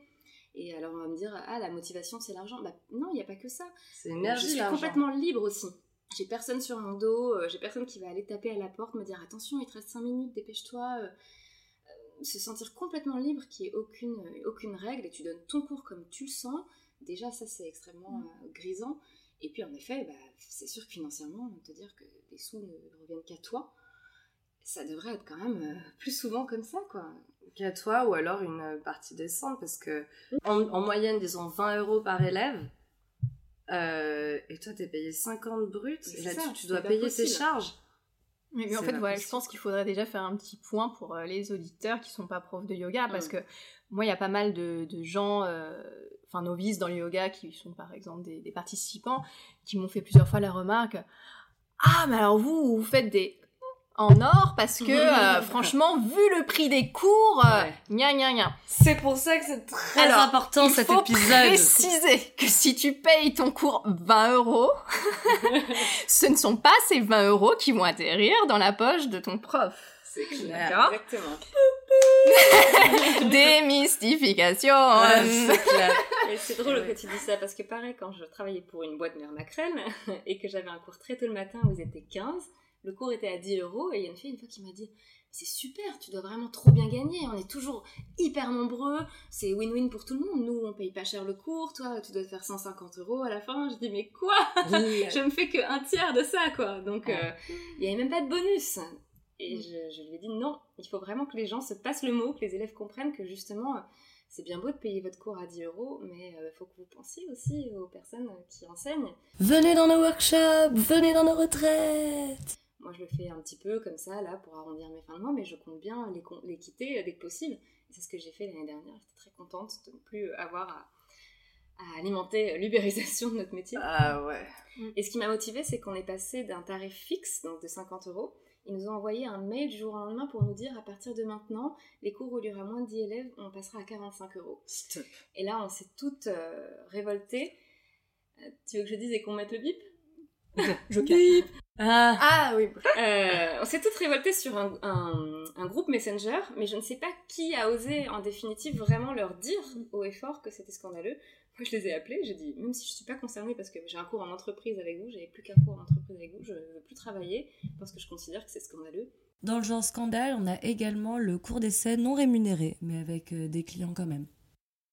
S2: Et alors on va me dire, ah la motivation c'est l'argent. Bah non, il n'y a pas que ça.
S4: C'est l'énergie.
S2: Je suis complètement libre aussi. J'ai personne sur mon dos, euh, j'ai personne qui va aller taper à la porte, me dire attention, il te reste 5 minutes, dépêche-toi. Euh, euh, se sentir complètement libre, qui n'y ait aucune, aucune règle, et tu donnes ton cours comme tu le sens. Déjà, ça c'est extrêmement mm. grisant. Et puis en effet, bah, c'est sûr que financièrement, te dire que les sous ne reviennent qu'à toi, ça devrait être quand même plus souvent comme ça, quoi
S4: qu'à toi ou alors une partie descente parce que en, moyenne disons 20 euros par élève euh, et toi t'es payé 50 bruts et là-dessus tu dois payer tes charges
S3: mais, en fait ouais, je pense qu'il faudrait déjà faire un petit point pour euh, les auditeurs qui sont pas profs de yoga parce mm. que moi il y a pas mal de, gens euh, enfin novices dans le yoga qui sont par exemple des, des participants qui m'ont fait plusieurs fois la remarque ah mais alors vous vous faites des en or parce que euh, franchement vu le prix des cours euh, gna gna gna.
S4: C'est pour ça que c'est très important cet épisode. il faut
S3: préciser que si tu payes ton cours 20 euros ce ne sont pas ces 20 euros qui vont atterrir dans la poche de ton prof.
S2: C'est clair. Exactement.
S3: Démystification.
S2: Ah, c'est clair. Et c'est drôle que tu dis ça parce que pareil, quand je travaillais pour une boîte mère Macrel et que j'avais un cours très tôt le matin où ils étaient 15, le cours était à 10 euros et il y a une fille une fois qui m'a dit c'est super, tu dois vraiment trop bien gagner, on est toujours hyper nombreux, c'est win-win pour tout le monde, nous on paye pas cher le cours, toi tu dois te faire 150 euros à la fin, je dis mais quoi Je me fais que un tiers de ça quoi, donc euh, il y avait même pas de bonus. Et mm. je, lui ai dit non, il faut vraiment que les gens se passent le mot, que les élèves comprennent que justement c'est bien beau de payer votre cours à 10 euros, mais il euh, faut que vous pensiez aussi aux personnes qui enseignent.
S1: Venez dans nos workshops, venez dans nos retraites
S2: moi, je le fais un petit peu comme ça, là, pour arrondir mes fins de mois, mais je compte bien les, les quitter dès que possible. c'est ce que j'ai fait l'année dernière. J'étais très contente de ne plus avoir à, alimenter l'ubérisation de notre métier.
S4: Ah ouais.
S2: Et ce qui m'a motivée, c'est qu'on est passé d'un tarif fixe, donc de 50 euros. Ils nous ont envoyé un mail du jour au lendemain pour nous dire à partir de maintenant, les cours où il y aura moins de 10 élèves, on passera à 45 euros.
S4: Stop.
S2: Et là, on s'est toutes euh, révoltées. Euh, tu veux que je dise et qu'on mette le bip?
S3: Je bip
S2: ah. ah, oui. Euh, on s'est toutes révoltées sur un, un, groupe Messenger, mais je ne sais pas qui a osé en définitive vraiment leur dire haut et fort que c'était scandaleux. Moi, je les ai appelés, j'ai dit, même si je ne suis pas concernée parce que j'ai un cours en entreprise avec vous, j'avais plus qu'un cours en entreprise avec vous, je ne veux plus travailler parce que je considère que c'est scandaleux.
S1: Dans le genre scandale, on a également le cours d'essai non rémunéré, mais avec euh, des clients quand même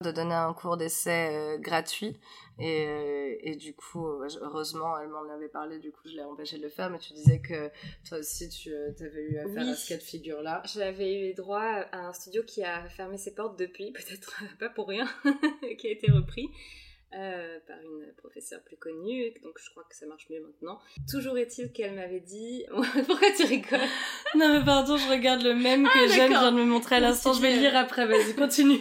S4: de donner un cours d'essai euh, gratuit. Et, euh, et, du coup heureusement elle m'en avait parlé du coup je l'ai empêché de le faire mais tu disais que toi aussi tu euh, avais eu affaire oui. à ce cas de figure là
S2: j'avais eu droit à un studio qui a fermé ses portes depuis peut-être pas pour rien qui a été repris euh, par une professeure plus connue, donc je crois que ça marche mieux maintenant. Toujours est-il qu'elle m'avait dit... Pourquoi tu rigoles?
S4: Non mais pardon, je regarde le même que ah, j'aime, je viens de me montrer à l'instant, je vais le lire après, vas-y, continue.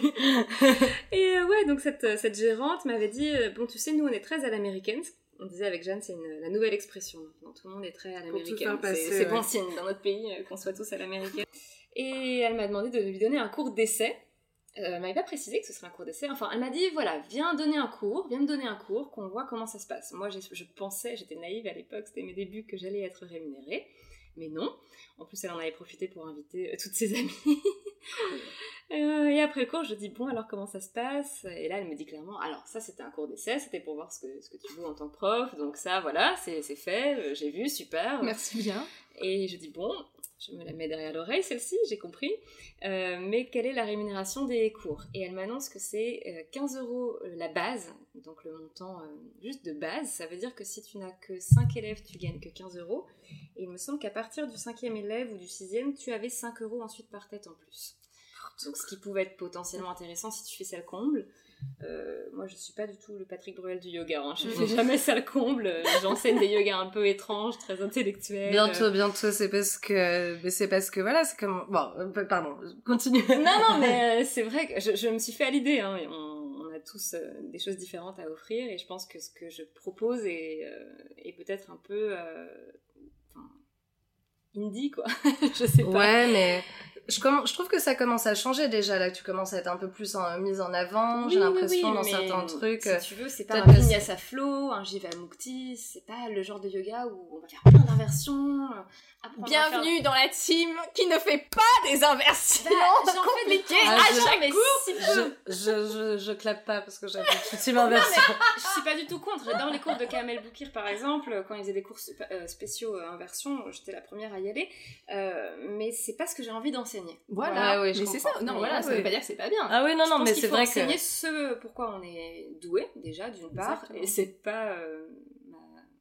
S2: Et euh, ouais, donc cette, cette gérante m'avait dit, euh, bon tu sais, nous on est très à l'américaine, on disait avec Jeanne, c'est la nouvelle expression maintenant. Tout le monde est très à l'américaine. C'est bon signe dans notre pays qu'on soit tous à l'américaine. Et elle m'a demandé de lui donner un cours d'essai euh, m'avait pas précisé que ce serait un cours d'essai. Enfin, elle m'a dit voilà, viens donner un cours, viens me donner un cours, qu'on voit comment ça se passe. Moi, je pensais, j'étais naïve à l'époque, c'était mes débuts, que j'allais être rémunérée. Mais non. En plus, elle en avait profité pour inviter euh, toutes ses amies. Euh, et après le cours, je dis bon, alors comment ça se passe? Et là, elle me dit clairement alors, ça c'était un cours d'essai, c'était pour voir ce que, ce que tu veux en tant que prof. Donc, ça, voilà, c'est fait, j'ai vu, super.
S3: Merci bien.
S2: Et je dis bon, je me la mets derrière l'oreille, celle-ci, j'ai compris. Euh, mais quelle est la rémunération des cours? Et elle m'annonce que c'est 15 euh, euros euh, la base, donc le montant juste de base. Ça veut dire que si tu n'as que 5 élèves, tu gagnes que 15 euros. Et il me semble qu'à partir du 5e élève ou du 6e, tu avais 5 euros ensuite par tête en plus. Donc ce qui pouvait être potentiellement intéressant si tu fais ça le comble. Euh, moi, je suis pas du tout le Patrick Bruel du yoga. Hein. Je fais jamais ça le comble. J'enseigne des yogas un peu étranges, très intellectuels.
S4: Bientôt, bientôt. C'est parce que, c'est parce que voilà, c'est comme. Bon, euh, pardon. Continue.
S2: non, non, mais euh, c'est vrai que je, me suis fait à l'idée. Hein, on, a tous des choses différentes à offrir, et je pense que ce que je propose est, est peut-être un peu indie, quoi. je sais pas.
S4: Ouais, mais je, je, trouve que ça commence à changer déjà là tu commences à être un peu plus en, mise en avant j'ai l'impression dans certains trucs
S2: si tu veux c'est pas un vinyasa flow un jivamukti c'est pas le genre de yoga où on va faire plein d'inversions
S3: bienvenue dans la team qui ne fait pas des inversions. Bah, compliquées ah, à chaque cours
S4: je, je, je, clappe pas parce que j'avais une team inversion
S2: je suis pas du tout contre. J'adore les cours de Kamel Boukir par exemple quand ils faisaient des cours euh, spéciaux euh, inversion j'étais la première à y aller euh, mais c'est pas ce que j'ai envie d'enseigner
S3: voilà, mais c'est ça. Non, voilà, ça veut pas dire que c'est pas bien.
S4: Ah oui, non, non, mais c'est vrai
S2: que. enseigner ce pourquoi on est doué, déjà, d'une part, et c'est pas. Euh,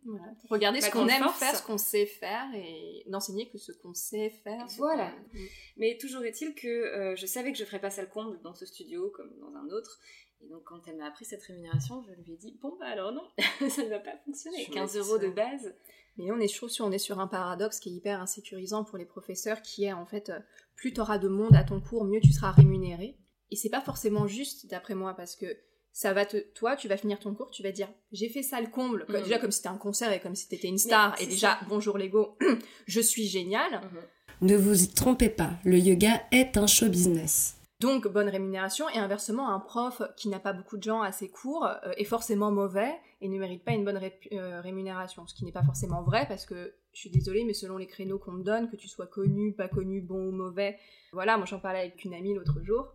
S3: voilà. Regarder ce qu'on aime faire, ce qu'on sait faire, et n'enseigner que ce qu'on sait faire.
S2: Voilà. Mm. Mais toujours est-il que euh, je savais que je ferais pas ça le comble dans ce studio comme dans un autre. Et donc, quand elle m'a appris cette rémunération, je lui ai dit Bon, bah alors non, ça ne va pas fonctionner. 15 euros de base.
S3: Mais on est, je on est sur un paradoxe qui est hyper insécurisant pour les professeurs, qui est en fait, euh, plus tu auras de monde à ton cours, mieux tu seras rémunéré. Et c'est pas forcément juste, d'après moi, parce que ça va te, toi, tu vas finir ton cours, tu vas dire, j'ai fait ça le comble, mm. déjà comme si c'était un concert et comme si t'étais une star, et déjà, bonjour Lego, je suis génial.
S1: Mm-hmm. Ne vous y trompez pas, le yoga est un show business.
S3: Donc bonne rémunération et inversement un prof qui n'a pas beaucoup de gens à ses cours euh, est forcément mauvais et ne mérite pas une bonne euh, rémunération, ce qui n'est pas forcément vrai parce que je suis désolée mais selon les créneaux qu'on me donne, que tu sois connu, pas connu, bon ou mauvais, voilà, moi j'en parlais avec une amie l'autre jour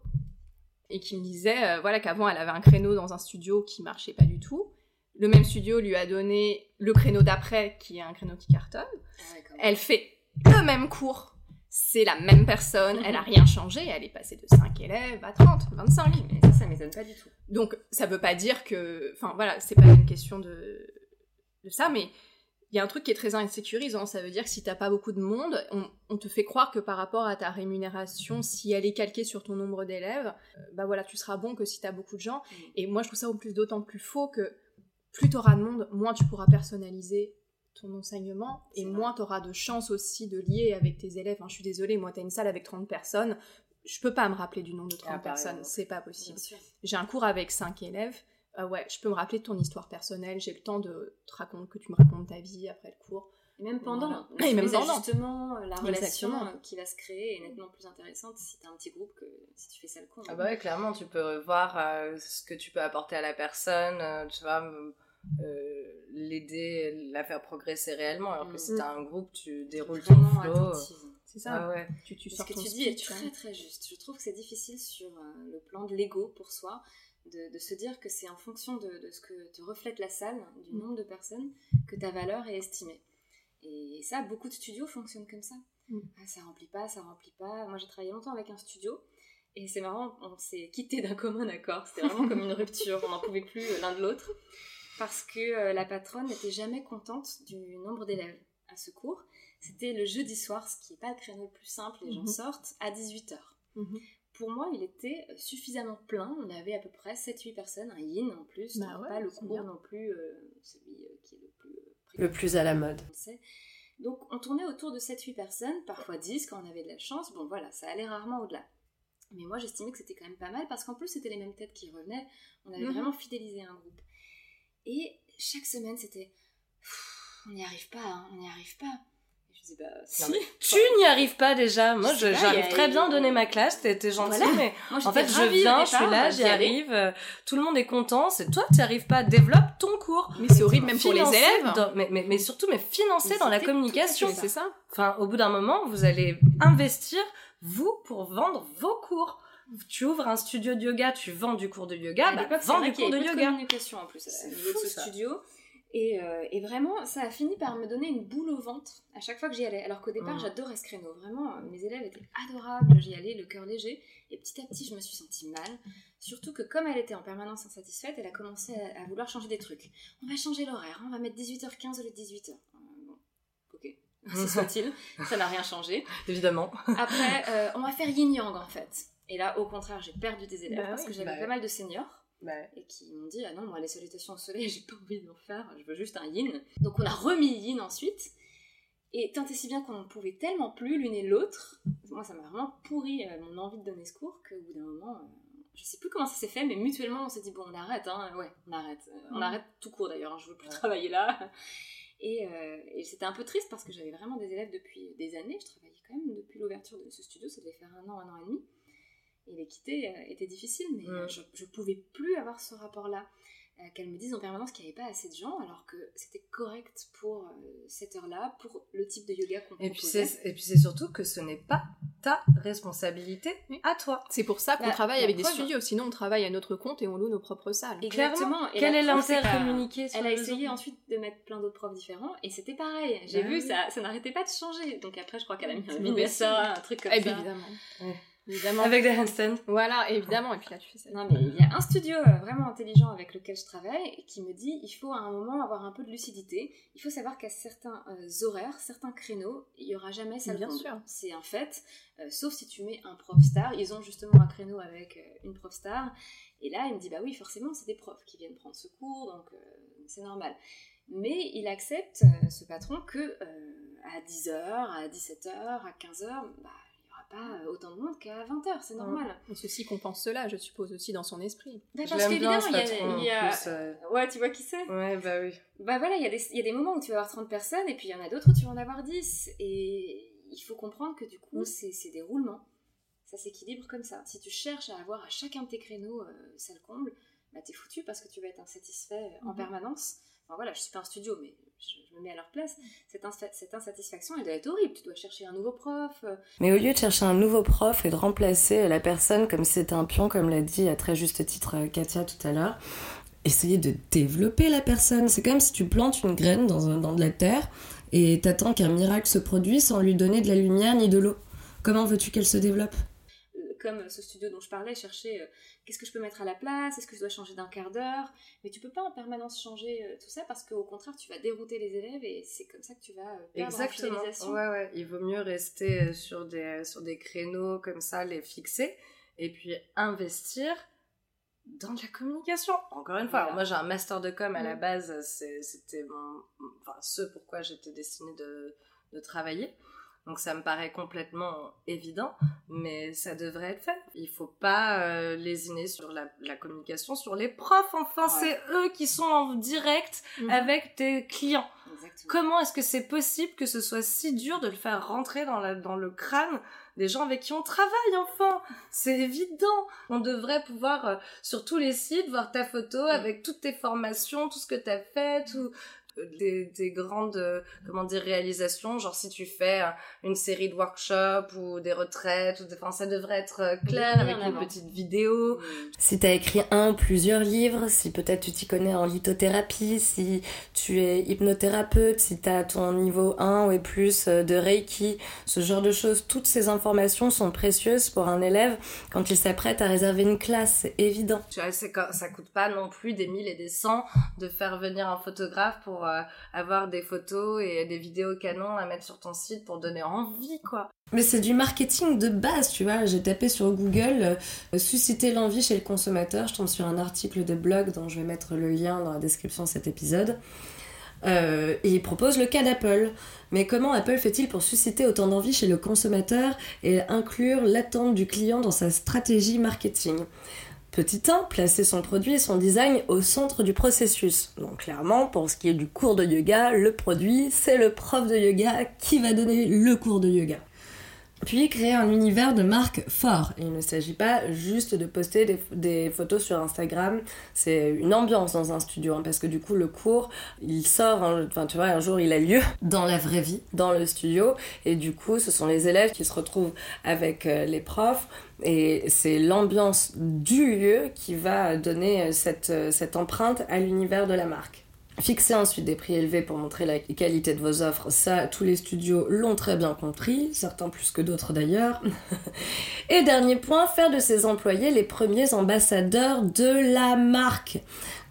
S3: et qui me disait euh, voilà qu'avant elle avait un créneau dans un studio qui marchait pas du tout. Le même studio lui a donné le créneau d'après qui est un créneau qui cartonne. Ah elle fait le même cours c'est la même personne, elle a rien changé, elle est passée de 5 élèves à 30, 25.
S2: Mais ça, ça m'étonne pas du tout.
S3: Donc, ça veut pas dire que, enfin voilà, c'est pas une question de, de ça, mais il y a un truc qui est très insécurisant, ça veut dire que si t'as pas beaucoup de monde, on, te fait croire que par rapport à ta rémunération, si elle est calquée sur ton nombre d'élèves, euh, bah voilà, tu seras bon que si t'as beaucoup de gens. Mm. Et moi, je trouve ça au plus d'autant plus faux que plus t'auras de monde, moins tu pourras personnaliser ton enseignement et moins tu auras de chance aussi de lier avec tes élèves. je suis désolée, moi, tu as une salle avec 30 personnes, je peux pas me rappeler du nombre de 30 ah, personnes, c'est pas possible. J'ai un cours avec 5 élèves, euh, ouais, je peux me rappeler de ton histoire personnelle, j'ai le temps de te raconter, que tu me racontes ta vie après le cours.
S2: Et même pendant, et même pendant. justement, la relation euh, qui va se créer est nettement plus intéressante si tu as un petit groupe que si tu fais ça le cours.
S4: Ah bah ouais, clairement, tu peux voir euh, ce que tu peux apporter à la personne, tu vois euh, l'aider, la faire progresser réellement. Alors que si t'as un groupe, tu déroules ton flow.
S3: C'est ça.
S4: Ah ouais.
S2: Tu, tu Ce que tu dis est très très juste. Je trouve que c'est difficile sur euh, le plan de l'ego pour soi de, de, se dire que c'est en fonction de, de, ce que te reflète la salle, du mm. nombre de personnes, que ta valeur est estimée. Et ça, beaucoup de studios fonctionnent comme ça. Mm. Ah, ça remplit pas, ça remplit pas. Moi, j'ai travaillé longtemps avec un studio. Et c'est marrant, on s'est quitté d'un commun accord. C'était vraiment comme une rupture. On n'en pouvait plus l'un de l'autre parce que euh, la patronne n'était jamais contente du nombre d'élèves à ce cours. C'était le jeudi soir, ce qui n'est pas le créneau le plus simple, les gens mhm. sortent, à 18h. Mhm. Pour moi, il était suffisamment plein. On avait à peu près 7-8 personnes, un yin en plus, bah pas le cours non plus euh, celui euh, qui est le plus...
S1: le plus à la mode.
S2: Donc on tournait autour de 7-8 personnes, parfois 10 quand on avait de la chance. Bon voilà, ça allait rarement au-delà. Mais moi j'estimais que c'était quand même pas mal parce qu'en plus c'était les mêmes têtes qui revenaient. On avait mhm. vraiment fidélisé un groupe. Et chaque semaine, c'était on n'y arrive pas, hein, on n'y arrive pas. je disais, bah, si.
S4: tu n'y arrives pas déjà. Moi, j'arrive très bien à donner ma classe, t'es gentil, mais en fait, je viens, je suis là, j'y arrive, euh, tout le monde est content, c'est toi, tu n'y arrives pas, développe ton cours.
S3: Mais c'est horrible même pour les élèves.
S4: mais, mais, mais, surtout, mais financer dans la communication.
S3: C'est ça?
S4: Enfin, au bout d'un moment, vous allez investir, vous, pour vendre vos cours tu ouvres un studio de yoga, tu vends du cours de yoga, bah, vends du cours de yoga.
S2: communication en plus au niveau de ce studio. Et, euh, et, vraiment, ça a fini par me donner une boule au ventre à chaque fois que j'y allais. Alors qu'au départ, mmh. j'adorais ce créneau. Vraiment, euh, mes élèves étaient adorables, j'y allais, le cœur léger. Et petit à petit, je me suis sentie mal. Surtout que comme elle était en permanence insatisfaite, elle a commencé à, vouloir changer des trucs. On va changer l'horaire, on va mettre 18h15 au lieu de 18h. Euh, bon, ok, ce soit-il, ça n'a rien changé.
S4: Évidemment.
S2: Après, on va faire yin-yang en fait. Et là, au contraire, j'ai perdu des élèves bah parce que j'avais bah pas mal de seniors. Bah et qui m'ont dit ah non moi les salutations au soleil j'ai pas envie d'en faire je veux juste un yin donc on a remis yin ensuite. Et tant et si bien qu'on ne pouvait tellement plus l'une et l'autre moi ça m'a vraiment pourri euh, mon envie de donner ce cours qu'au bout d'un moment euh, je sais plus comment ça s'est fait mais mutuellement on s'est dit bon on arrête hein ouais on arrête. Euh, on arrête tout court d'ailleurs hein, je veux plus travailler là. Et, et c'était un peu triste parce que j'avais vraiment des élèves depuis des années. Je travaillais quand même depuis l'ouverture de ce studio, ça devait faire un an, un an et demi. Et les quitter était difficile, mais je ne pouvais plus avoir ce rapport-là. Euh, qu'elles me disent en permanence qu'il n'y avait pas assez de gens, alors que c'était correct pour euh, cette heure-là, pour le type de yoga qu'on
S4: et puis Et puis c'est surtout que ce n'est pas ta responsabilité à toi.
S3: C'est pour ça qu'on bah, travaille avec des studios, sinon on travaille à notre compte et on loue nos propres salles.
S2: Exactement.
S4: Quel est l'intérêt communiquer
S2: Elle a essayé ensuite de mettre plein d'autres profs différents et c'était pareil. J'ai bah vu, ça, ça n'arrêtait pas de changer. Donc après, je crois qu'elle a mis un Vinyasa, un truc comme
S3: eh
S2: ça.
S3: Évidemment.
S2: Évidemment.
S4: Avec des handstands.
S3: Voilà, évidemment. Et puis là, tu fais ça.
S2: Non, mais il y a un studio euh, vraiment intelligent avec lequel je travaille qui me dit il faut à un moment avoir un peu de lucidité. Il faut savoir qu'à certains euh, horaires, certains créneaux, il y aura jamais ça.
S3: Bien sûr.
S2: C'est un fait. Euh, sauf si tu mets un prof star. Ils ont justement un créneau avec une prof star. Et là, il me dit bah oui, forcément, c'est des profs qui viennent prendre ce cours, donc c'est normal. Mais il accepte, ce patron, que à 10h, à 17h, à 15h, bah, pas euh, autant de monde qu'à 20h, c'est normal.
S3: Et ceci compense cela, je suppose, aussi dans son esprit.
S2: Bah, parce qu'évidemment, il y a. Euh. Ouais, tu vois qui c'est
S4: Ouais, bah oui.
S2: Bah voilà, il y, y, a des moments où tu vas avoir 30 personnes, et puis il y en a d'autres où tu vas en avoir 10. Et il faut comprendre que du coup, mm. c'est des roulements. Ça s'équilibre comme ça. Si tu cherches à avoir à chacun de tes créneaux euh, ça le comble, bah t'es foutu parce que tu vas être insatisfait en mm-hmm. permanence. Enfin voilà, je suis pas un studio, mais je, me mets à leur place, cette, insatisfaction, elle doit être horrible. Tu dois chercher un nouveau prof. Euh.
S1: Mais au lieu de chercher un nouveau prof et de remplacer la personne comme c'est un pion, comme l'a dit à très juste titre euh, Katia tout à l'heure, essayer de développer la personne. C'est comme si tu plantes une graine dans, dans de la terre et t'attends qu'un miracle se produise sans lui donner de la lumière ni de l'eau. Comment veux-tu qu'elle se développe?
S2: Comme ce studio dont je parlais, chercher euh, qu'est-ce que je peux mettre à la place, est-ce que je dois changer d'un quart d'heure, mais tu peux pas en permanence changer euh, tout ça parce qu'au contraire tu vas dérouter les élèves et c'est comme ça que tu vas euh, perdre
S4: Exactement.
S2: En
S4: ouais, ouais. Il vaut mieux rester sur des, sur des créneaux comme ça, les fixer et puis investir dans la communication. Encore une fois, moi j'ai un master de com à la mm. base, c'était mon, enfin ce pourquoi j'étais destinée de, de travailler. Donc ça me paraît complètement évident, mais ça devrait être fait. Il faut pas euh, lésiner sur la, communication, sur les profs. Enfin, c'est eux qui sont en direct mhm. avec tes clients. Comment est-ce que c'est possible que ce soit si dur de le faire rentrer dans, la, dans le crâne des gens avec qui on travaille, enfin? C'est évident On devrait pouvoir, euh, sur tous les sites, voir ta photo avec toutes tes formations, tout ce que tu as fait, tout, des, grandes euh, comment dire réalisations. Genre si tu fais euh, une série de workshops ou des retraites ou enfin ça devrait être euh, clair avec une petite vidéo.
S1: Si tu as écrit un ou plusieurs livres si peut-être tu t'y connais en lithothérapie si tu es hypnothérapeute si tu as ton niveau 1 ou plus de reiki ce genre de choses toutes ces informations sont précieuses pour un élève quand il s'apprête à réserver une classe c'est évident.
S4: Ça coûte pas non plus des mille et des cents de faire venir un photographe pour euh, avoir des photos et des vidéos canon à mettre sur ton site pour donner envie, quoi.
S1: Mais c'est du marketing de base, tu vois. J'ai tapé sur Google euh, susciter l'envie chez le consommateur. Je tombe sur un article de blog dont je vais mettre le lien dans la description de cet épisode. Euh, il propose le cas d'Apple. Mais comment Apple fait-il pour susciter autant d'envie chez le consommateur et inclure l'attente du client dans sa stratégie marketing? Petit 1, placer son produit et son design au centre du processus. Donc clairement, pour ce qui est du cours de yoga, le produit, c'est le prof de yoga qui va donner le cours de yoga. Puis créer un univers de marque fort. il ne s'agit pas juste de poster des, photos sur Instagram, c'est une ambiance dans un studio, hein, parce que du coup le cours, il sort, enfin tu vois, un jour il a lieu dans la vraie vie, dans le studio, et du coup ce sont les élèves qui se retrouvent avec euh, les profs, et c'est l'ambiance du lieu qui va donner euh, cette, euh, cette empreinte à l'univers de la marque. Fixer ensuite des prix élevés pour montrer la qualité de vos offres, ça, tous les studios l'ont très bien compris, certains plus que d'autres d'ailleurs. Et dernier point, faire de ses employés les premiers ambassadeurs de la marque.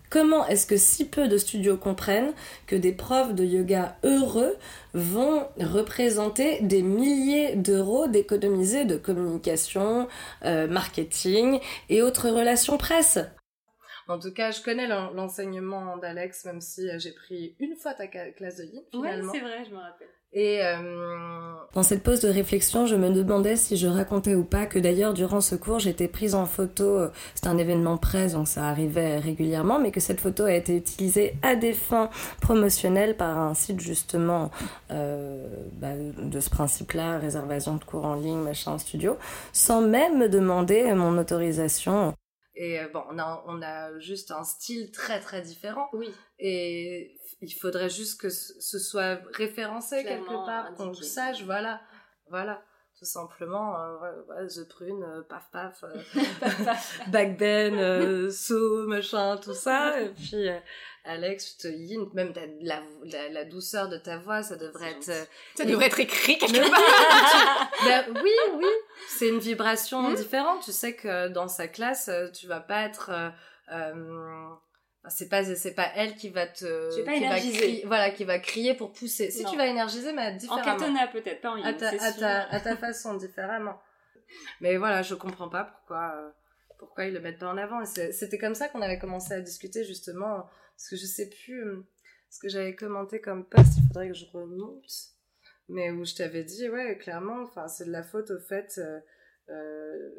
S1: Comment est-ce que si peu de studios comprennent que des profs de yoga heureux vont représenter des milliers d'euros d'économisés de communication, euh, marketing et autres relations presse?
S4: En tout cas, je connais l'enseignement d'Alex, même si euh, j'ai pris une fois ta classe de yin, finalement.
S2: Oui, c'est vrai, je me rappelle.
S4: Et euh,
S1: dans cette pause de réflexion, je me demandais si je racontais ou pas que d'ailleurs durant ce cours j'étais prise en photo. euh, C'était un événement presse donc ça arrivait régulièrement, mais que cette photo a été utilisée à des fins promotionnelles par un site justement euh, bah, de ce principe-là, réservation de cours en ligne, machin studio, sans même me demander mon autorisation.
S4: Et euh, bon, on a, on a juste un style très très différent.
S2: Oui.
S4: Et il faudrait juste que ce soit référencé
S2: Clairement
S4: quelque part, qu'on le sache, voilà. Voilà. Tout simplement, euh, ouais, The Prune, euh, paf paf, euh, Back Ben, euh, So, machin, tout ça. Et puis, euh, Alex, je te dis, même ta- la, la, la douceur de ta voix, ça devrait être... euh,
S3: Ça devrait être écrit quelque part.
S4: Ben oui, oui, c'est une vibration
S3: Mhm.
S4: différente. Tu sais que dans sa classe, tu vas pas être. C'est pas c'est pas elle qui va te qui va
S2: énergiser.
S4: crier- voilà qui va crier pour pousser. Si
S2: Non.
S4: tu vas énergiser mais
S2: En
S4: différemment
S2: katana peut-être, pas en
S4: à
S2: yin,
S4: ta, à, ta, à ta façon différemment. Mais voilà je comprends pas pourquoi euh, pourquoi ils le mettent pas en avant. C'était comme ça qu'on avait commencé à discuter justement parce que je sais plus euh, ce que j'avais commenté comme post il faudrait que je remonte. Mais où je t'avais dit ouais clairement enfin c'est de la faute au fait euh, euh,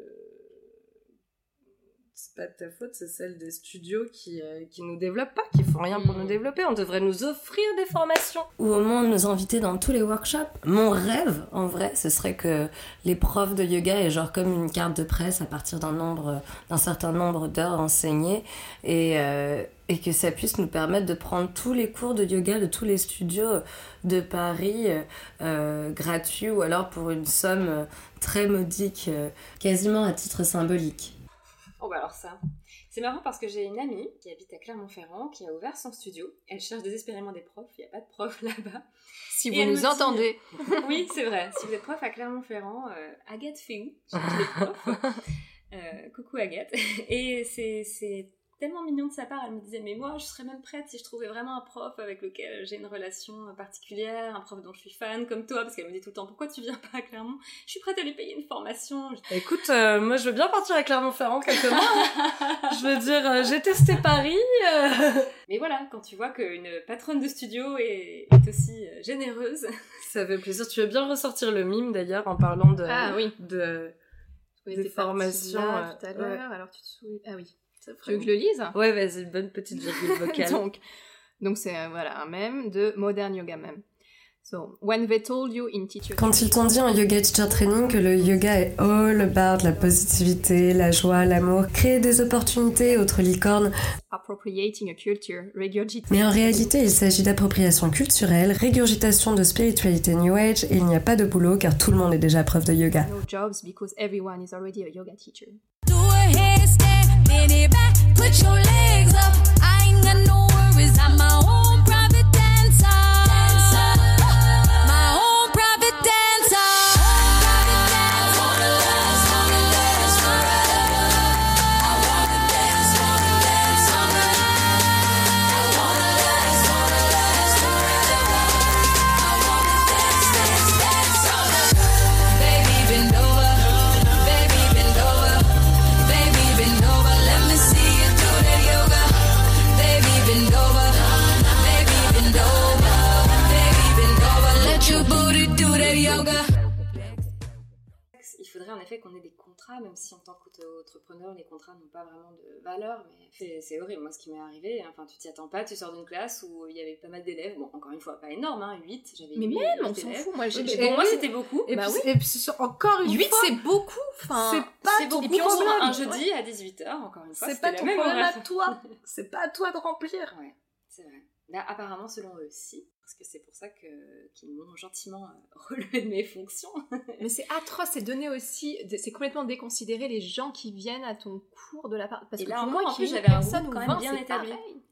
S4: c'est pas de ta faute, c'est celle des studios qui, euh, qui nous développent pas, qui font rien pour
S2: Mm.
S4: nous développer. On devrait nous offrir des formations.
S1: ou au moins nous inviter dans tous les workshops. Mon rêve, en vrai, ce serait que les profs de yoga aient genre comme une carte de presse à partir d'un nombre, d'un certain nombre d'heures enseignées et, euh, et que ça puisse nous permettre de prendre tous les cours de yoga de tous les studios de Paris euh, euh, gratuits ou alors pour une somme euh, très modique, euh, quasiment à titre symbolique.
S2: Oh bah alors ça. C'est marrant parce que j'ai une amie qui habite à Clermont-Ferrand qui a ouvert son studio. Elle cherche désespérément des profs, il n'y a pas de profs là-bas.
S3: Si
S2: Et
S3: vous nous
S2: dit-
S3: entendez.
S2: Oui, c'est vrai. Si vous êtes prof à Clermont-Ferrand, euh, Agathe fait où Cherche des profs. Euh, coucou Agathe. Et c'est tellement mignon de sa part. Elle me disait, mais moi, je serais même prête si je trouvais vraiment un prof avec lequel j'ai une relation particulière, un prof dont je suis fan, comme toi, parce qu'elle me dit tout le temps, pourquoi tu viens pas à Clermont? Je suis prête à lui payer une formation.
S4: Écoute, euh, moi je veux bien partir à Clermont-Ferrand quelque mois. je veux dire, euh, j'ai testé Paris. euh.
S2: Mais voilà, quand tu vois qu'une patronne de studio est, est aussi euh, généreuse,
S4: Ça fait plaisir. Tu veux bien ressortir le mime d'ailleurs en parlant de,
S3: Ah oui.
S4: de,
S3: On
S4: Des formations,
S3: là
S4: euh,
S3: tout à
S4: ouais.
S3: l'heure. Alors tu te souviens Ah oui.
S4: C'est
S3: Tu veux que je le lise?
S4: Ouais, vas-y, bonne petite virgule vocale.
S3: donc, donc c'est euh, voilà un mème de Modern Yoga Meme. So, when they told you in teacher
S1: Quand ils t'ont dit en yoga teacher training que le yoga est all about la positivité, la joie, l'amour, créer des opportunités, autres licornes,
S3: appropriating a culture, regurgitating
S1: mais en réalité il s'agit d'appropriation culturelle, régurgitation de spiritualité New Age et il n'y a pas de boulot car tout le monde est déjà prof de yoga.
S3: no jobs because everyone is already a yoga teacher.
S8: Do a it back, put your legs up. I ain't got no worries, I'm my own
S2: effet qu'on ait des contrats, même si en tant qu'entrepreneur, les contrats n'ont pas vraiment de valeur, mais c'est- horrible. Moi, ce qui m'est arrivé, enfin, tu t'y attends pas, tu sors d'une classe où il y avait pas mal d'élèves, bon, encore une fois, pas énorme, hein, 8, j'avais
S3: Mais
S2: huit-
S3: même,
S2: huit
S3: on s'en fout. Moi, j'ai
S2: Pour moi, c'était beaucoup.
S4: Et,
S3: Bah
S4: puis,
S3: oui.
S4: et puis sur- encore une
S3: 8
S4: fois,
S3: c'est beaucoup. Enfin,
S4: c'est pas
S2: C'est
S4: ton.
S2: Et puis on sort un jeudi à 18h, encore une fois.
S4: C'est pas ton
S2: même
S4: problème à toi. C'est pas à toi de remplir.
S2: Ouais, c'est vrai. Là, apparemment, selon eux, si. Parce que c'est pour ça que- qu'ils m'ont gentiment euh, relevé de mes fonctions.
S3: Mais c'est atroce, c'est donné aussi, c'est complètement déconsidéré les gens qui viennent à ton cours de la part. Parce
S2: Et
S3: que
S2: là
S3: pour moi,
S2: en plus, j'avais un groupe
S3: ou
S2: quand même
S3: 20,
S2: bien établi.
S3: pareil.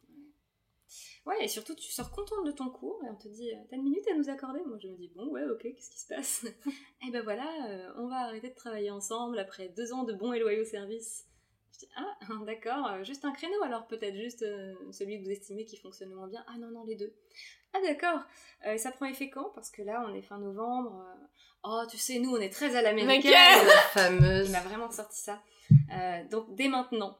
S2: Ouais, et surtout, tu sors contente de ton cours et on te dit euh, T'as une minute à nous accorder? Moi, je me dis Bon, ouais, ok, qu'est-ce qui se passe? Et ben voilà, euh, on va arrêter de travailler ensemble après deux ans de bons et loyaux services. Je dis Ah, d'accord, euh, juste un créneau alors, peut-être juste euh, celui que vous estimez qui fonctionne le moins bien. Ah non, non, les deux. Ah d'accord, Euh, et ça prend effet quand? Parce que là, on est fin novembre. Oh, tu sais, nous, on est très à l'américaine.
S4: La fameuse.
S2: Il m'a vraiment sorti ça. Euh, donc dès maintenant,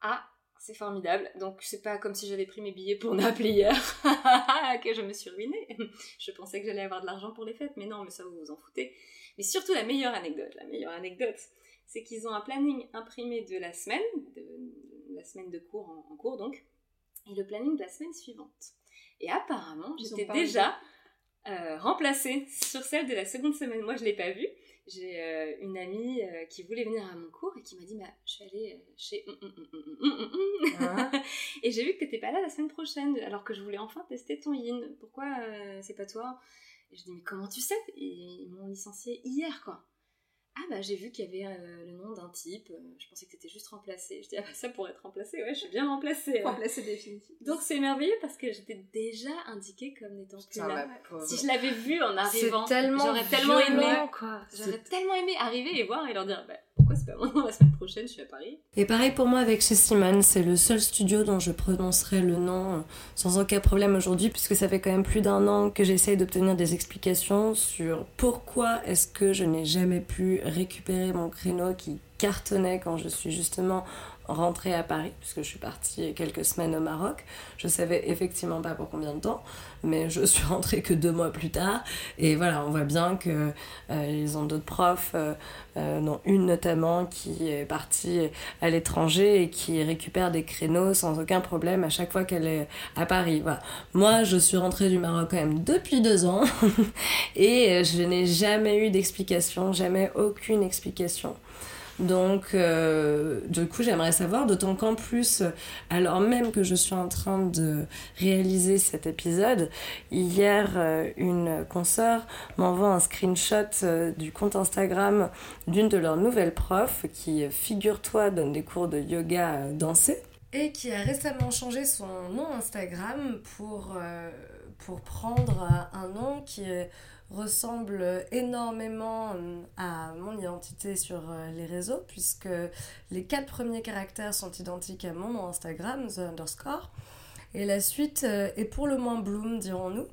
S2: à C'est formidable. Donc c'est pas comme si j'avais pris mes billets pour Naples hier que je me suis ruinée. Je pensais que j'allais avoir de l'argent pour les fêtes, mais non, mais ça vous vous en foutez. Mais surtout la meilleure anecdote, la meilleure anecdote, c'est qu'ils ont un planning imprimé de la semaine, de, de la semaine de cours en, en cours donc, et le planning de la semaine suivante. Et apparemment, j'étais déjà euh, remplacée sur celle de la seconde semaine. Moi, je l'ai pas vue. J'ai euh, une amie euh, qui voulait venir à mon cours et qui m'a dit bah, Je suis allée chez.
S4: Ah.
S2: et j'ai vu que t'étais pas là la semaine prochaine, alors que je voulais enfin tester ton yin. Pourquoi euh, c'est pas toi? Et je dis Mais comment tu sais? Et Ils m'ont licencié hier, quoi. Ah bah j'ai vu qu'il y avait euh, le nom d'un type, euh, je pensais que t'étais juste remplacé. Je dis ah bah ça pourrait être remplacé, ouais je suis bien remplacée.
S3: Remplacé définitif.
S2: Donc c'est merveilleux parce que j'étais déjà indiquée comme n'étant plus là. Si je l'avais vu en arrivant,
S4: tellement
S2: j'aurais tellement aimé. J'aurais tellement aimé arriver et voir et leur dire bah, c'est la semaine prochaine, je suis à Paris.
S1: Et pareil pour moi avec chez Simon, c'est le seul studio dont je prononcerai le nom euh, sans aucun problème aujourd'hui, puisque ça fait quand même plus d'un an que j'essaye d'obtenir des explications sur pourquoi est-ce que je n'ai jamais pu récupérer mon créneau qui cartonnait quand je suis justement rentrée à Paris, puisque je suis partie quelques semaines au Maroc. Je savais effectivement pas pour combien de temps, mais je suis rentrée que deux mois plus tard. Et voilà, on voit bien que euh, ils ont d'autres profs, euh, euh, dont une notamment qui est partie à l'étranger et qui récupère des créneaux sans aucun problème à chaque fois qu'elle est à Paris. Moi, je suis rentrée du Maroc quand même depuis deux ans et je n'ai jamais eu d'explication, jamais aucune explication. Donc, euh, du coup, j'aimerais savoir, d'autant qu'en plus, alors même que je suis en train de réaliser cet épisode, hier, euh, une consoeur m'envoie un screenshot euh, du compte Instagram d'une de leurs nouvelles profs qui, figure-toi, donne des cours de yoga dansé. Et qui a récemment changé son nom Instagram pour, pour prendre un nom qui euh, ressemble énormément euh, à mon identité sur euh, les réseaux, puisque les quatre premiers caractères sont identiques à mon Instagram, the underscore. Et la suite euh, est pour le moins bloom, dirons-nous.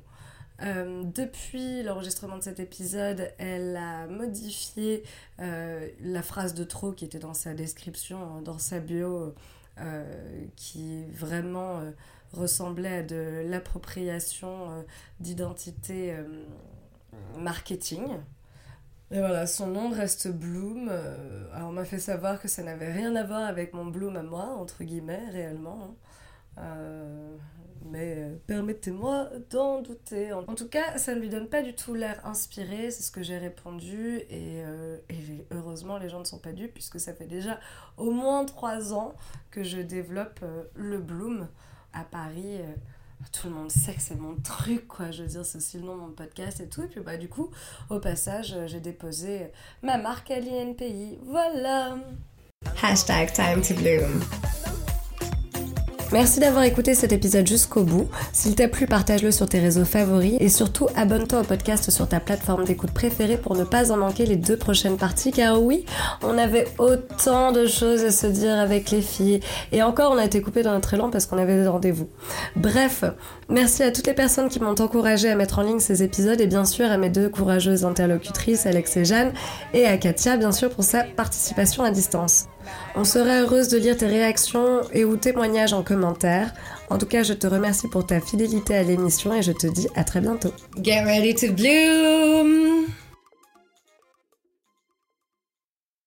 S1: Depuis l'enregistrement de cet épisode, elle a modifié la phrase de trop qui était dans sa description, dans sa bio, qui vraiment ressemblait à de l'appropriation d'identité marketing. Et voilà, son nom reste Bloom. Euh, alors on m'a fait savoir que ça n'avait rien à voir avec mon Bloom à moi, entre guillemets, réellement. hein. Euh, mais euh, permettez-moi d'en douter. En tout cas, ça ne lui donne pas du tout l'air inspiré, c'est ce que j'ai répondu. Et, euh, et heureusement, les gens ne sont pas dupes, puisque ça fait déjà au moins trois ans que je développe euh, le Bloom à Paris. Tout le monde sait que c'est mon truc, quoi. Je veux dire, c'est aussi le nom de mon podcast et tout. Et puis, bah, du coup, au passage, euh, j'ai déposé ma marque à l'INPI. Voilà! Hashtag time to bloom. Merci d'avoir écouté cet épisode jusqu'au bout. S'il t'a plu, partage-le sur tes réseaux favoris et surtout abonne-toi au podcast sur ta plateforme d'écoute préférée pour ne pas en manquer les deux prochaines parties car oui, on avait autant de choses à se dire avec les filles et encore on a été coupé dans notre élan parce qu'on avait des rendez-vous. Bref, merci à toutes les personnes qui m'ont encouragé à mettre en ligne ces épisodes et bien sûr à mes deux courageuses interlocutrices Alex et Jeanne et à Katia bien sûr pour sa participation à distance. On serait heureuse de lire tes réactions et ou témoignages en commentaire. En tout cas, je te remercie pour ta fidélité à l'émission et je te dis à très bientôt. Get ready to bloom!